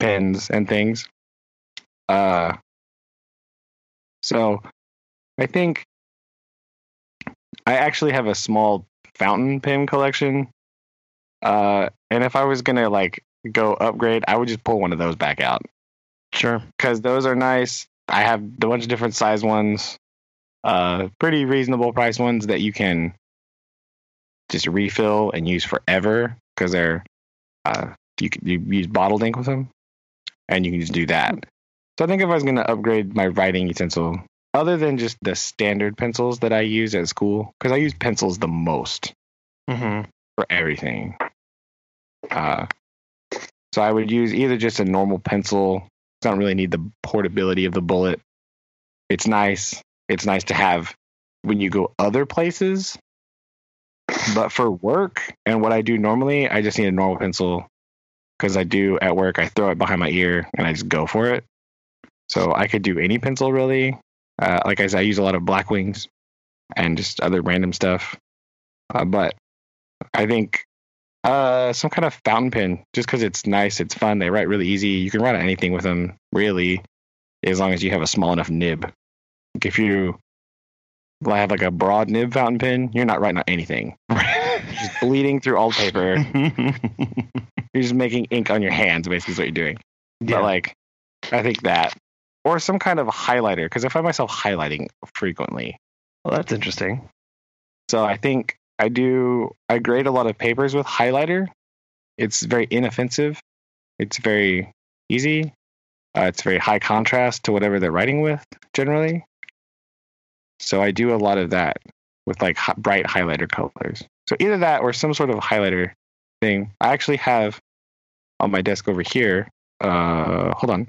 pens and things. Uh, so I think I actually have a small fountain pen collection. Uh, and if I was gonna like go upgrade, I would just pull one of those back out Sure. because those are nice. I have a bunch of different size ones, uh, pretty reasonable price ones that you can just refill and use forever because they're uh, you can you use bottled ink with them, and you can just do that. So I think if I was to upgrade my writing utensil, other than just the standard pencils that I use at school, because I use pencils the most hmm for everything. Uh, so I would use either just a normal pencil. I don't really need the portability of the bullet. It's nice. It's nice to have when you go other places. But for work and what I do normally, I just need a normal pencil because I do at work. I throw it behind my ear and I just go for it. So I could do any pencil really. Uh, like I said, I use a lot of Blackwings and just other random stuff. Uh, but I think uh, some kind of fountain pen, just because it's nice, it's fun. They write really easy. You can write on anything with them, really, as long as you have a small enough nib. Like if you have like a broad nib fountain pen, you're not writing on anything. You're just bleeding through all paper. You're just making ink on your hands, basically, is what you're doing. yeah. But like I think that, or some kind of highlighter, because I find myself highlighting frequently. Well, that's interesting. So I think I do. I grade a lot of papers with highlighter. It's very inoffensive. It's very easy. Uh, it's very high contrast to whatever they're writing with generally. So I do a lot of that with like bright highlighter colors. So either that or some sort of highlighter thing. I actually have on my desk over here. Uh, hold on.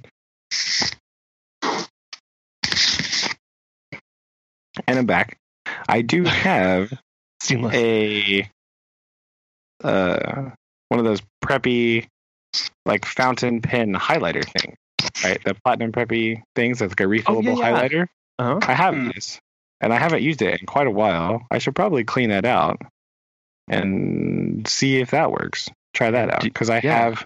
And I'm back. I do have Seamless. a uh one of those preppy like fountain pen highlighter thing right the platinum preppy things that's like a refillable yeah. highlighter Uh-huh. i have Hmm. this and i haven't used it in quite a while i should probably clean that out and see if that works try that out because i yeah. have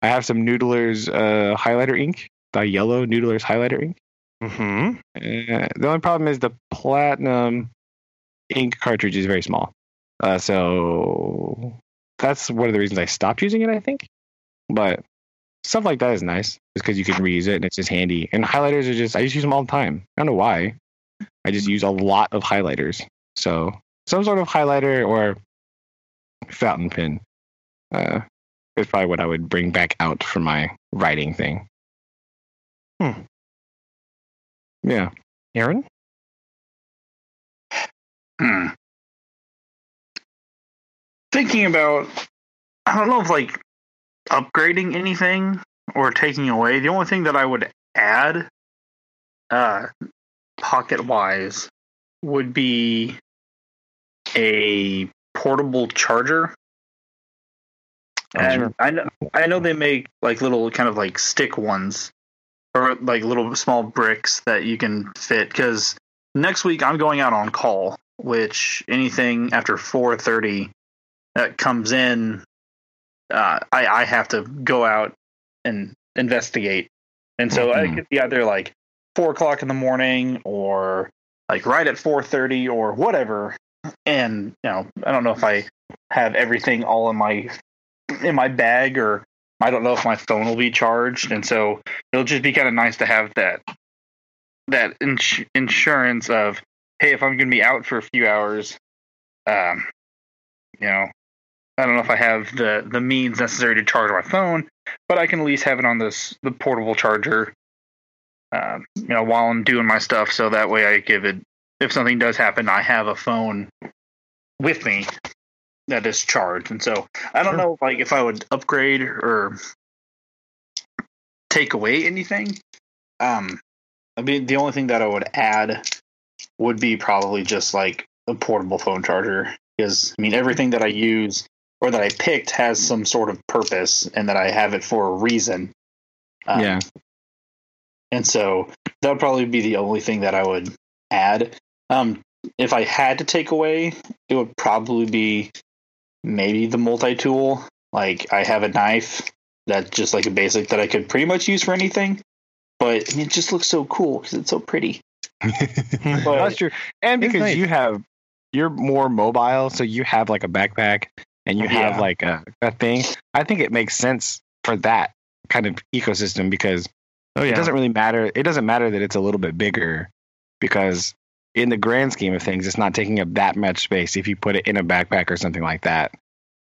i have some Noodler's uh highlighter ink the yellow Noodler's highlighter ink Mm-hmm. uh, the only problem is the platinum ink cartridge is very small. Uh, so that's one of the reasons I stopped using it, I think. But stuff like that is nice because you can reuse it and it's just handy. And highlighters are just, I just use them all the time. I don't know why. I just use a lot of highlighters. So some sort of highlighter or fountain pen uh, is probably what I would bring back out for my writing thing. Hmm. Yeah. Aaron? Hmm. Thinking about, I don't know if like upgrading anything or taking away. The only thing that I would add, uh, pocket wise, would be a portable charger. Oh, And. I know I know they make like little kind of like stick ones or like little small bricks that you can fit because next week I'm going out on call, which anything after 4:30 that comes in, uh, I I have to go out and investigate, and so I Mhm. could be either like four o'clock in the morning or like right at 4:30 or whatever, and you know I don't know if I have everything all in my in my bag or I don't know if my phone will be charged, and so it'll just be kind of nice to have that that ins- insurance of hey, if I'm going to be out for a few hours, um, you know, I don't know if I have the the means necessary to charge my phone, but I can at least have it on this the portable charger, um, you know, while I'm doing my stuff, so that way I give it if something does happen, I have a phone with me that is charged, and so I don't Sure. know, like if I would upgrade or take away anything. Um, I mean, the only thing that I would add would be probably just like a portable phone charger, because I mean, everything that I use or that I picked has some sort of purpose, and that I have it for a reason. Um, yeah. and so that would probably be the only thing that I would add. Um, if I had to take away, it would probably be maybe the multi tool. Like I have a knife that's just like a basic that I could pretty much use for anything. But I mean, it just looks so cool because it's so pretty. That's true. And because nice. you have you're more mobile, so you have like a backpack and you have Yeah. like a, a thing. I think it makes sense for that kind of ecosystem because Oh it doesn't really matter. It doesn't matter that it's a little bit bigger because in the grand scheme of things, it's not taking up that much space if you put it in a backpack or something like that.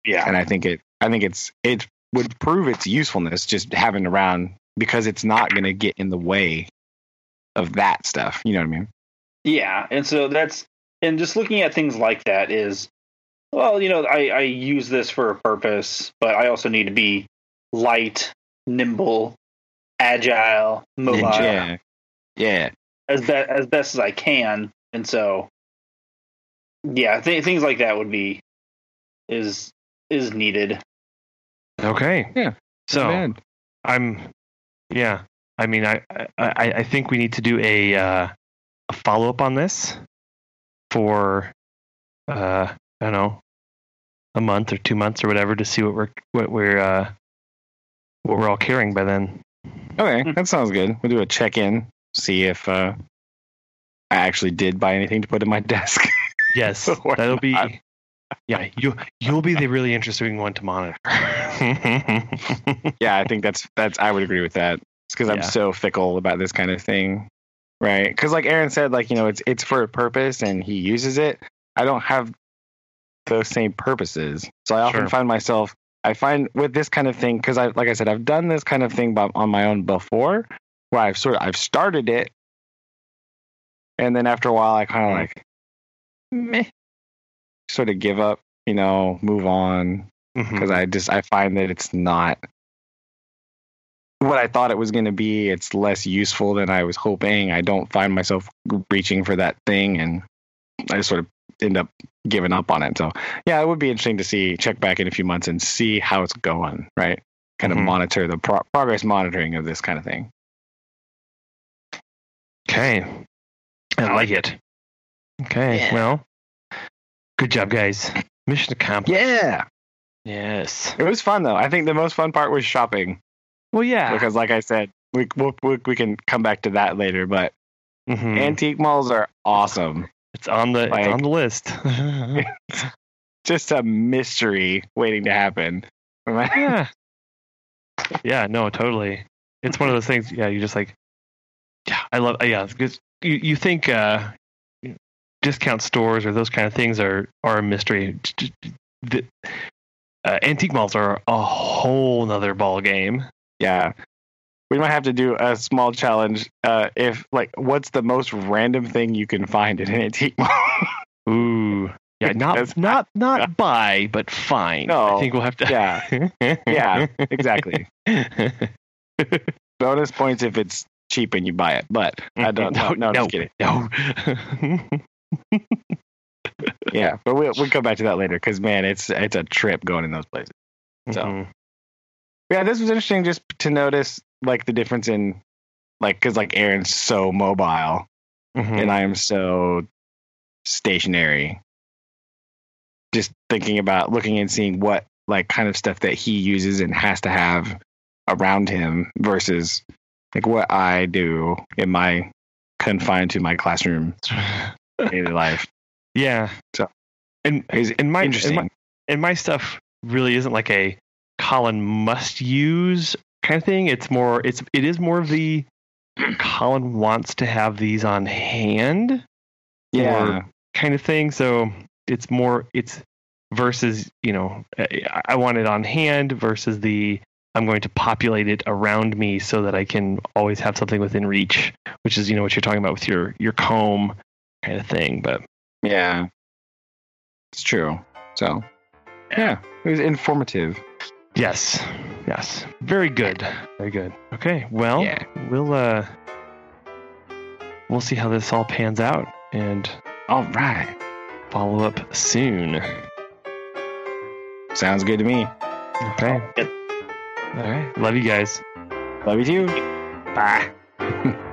yeah, And I think it I think it's it would prove its usefulness just having around because it's not going to get in the way of that stuff. You know what I mean? Yeah, and so that's and just looking at things like that is well, you know, I, I use this for a purpose, but I also need to be light, nimble, agile, mobile Yeah. Yeah. as be- as best as I can, and so yeah, th- things like that would be is is needed. Okay. Yeah. So I'm, yeah. I mean, I, I, I think we need to do a, uh, a follow up on this for, uh, I don't know, a month or two months or whatever to see what we're, what we're, uh, what we're all carrying by then. Okay, that sounds good. We'll do a check in, see if uh, I actually did buy anything to put in my desk. Yes, that'll be. not. Yeah, you you'll be the really interesting one to monitor. yeah, I think that's that's. I would agree with that. Because I'm so fickle about this kind of thing, right? Because like Aaron said, like you know, it's it's for a purpose and he uses it. I don't have those same purposes, so I often Sure. find myself. I find with this kind of thing because I, like I said, I've done this kind of thing on my own before, where I've sort of I've started it, and then after a while, I kind of Mhm. like, meh, sort of give up, you know, move on, because I just I find that it's not what I thought it was going to be. It's less useful than I was hoping. I don't find myself reaching for that thing, and I just sort of end up giving up on it. So yeah, it would be interesting to see check back in a few months and see how it's going. Right, kind of Mhm. monitor the pro- progress monitoring of this kind of thing. Okay. I like it. Okay. Yeah. Well, good job, guys. Mission accomplished. Yeah, Yes. it was fun though. I think the most fun part was shopping Well, yeah. because, like I said, we we'll, we we can come back to that later. But Mhm. antique malls are awesome. it's on the like- it's on the list. just a mystery waiting to happen. yeah. Yeah. No. Totally. It's one of those things. Yeah. You just like. Yeah. I love. Yeah. Because you you think uh, discount stores or those kind of things are are a mystery. The, uh, antique malls are a whole nother ball game. Yeah. We might have to do a small challenge. Uh, if like, what's the most random thing you can find in an antique mall? Ooh. Yeah, not not not buy, but find No. I think we'll have to. yeah, yeah, exactly. Bonus points if it's cheap and you buy it. But I don't. No, no, I'm just kidding. No. Yeah, but we'll we'll come back to that later because man, it's it's a trip going in those places. So. Mhm. Yeah, this was interesting just to notice like the difference in like because like Aaron's so mobile Mhm. and I am so stationary. Just thinking about looking and seeing what like kind of stuff that he uses and has to have around him versus like what I do in my confined to my classroom daily life. yeah. So, and and my, interesting. my and my stuff really isn't like a Collin must use kind of thing. It's more. It's it is more of the Collin wants to have these on hand. yeah. kind of thing. So it's more it's versus you know I- I want it on hand versus the I'm going to populate it around me so that I can always have something within reach, which is you know what you're talking about with your your comb kind of thing. But Yeah. It's true. So, yeah, it was informative. Yes, yes, very good, very good. Okay, well Yeah. we'll uh we'll see how this all pans out and All right. follow up soon. Sounds good to me. Okay. All right. Love you guys. Love you too. Bye.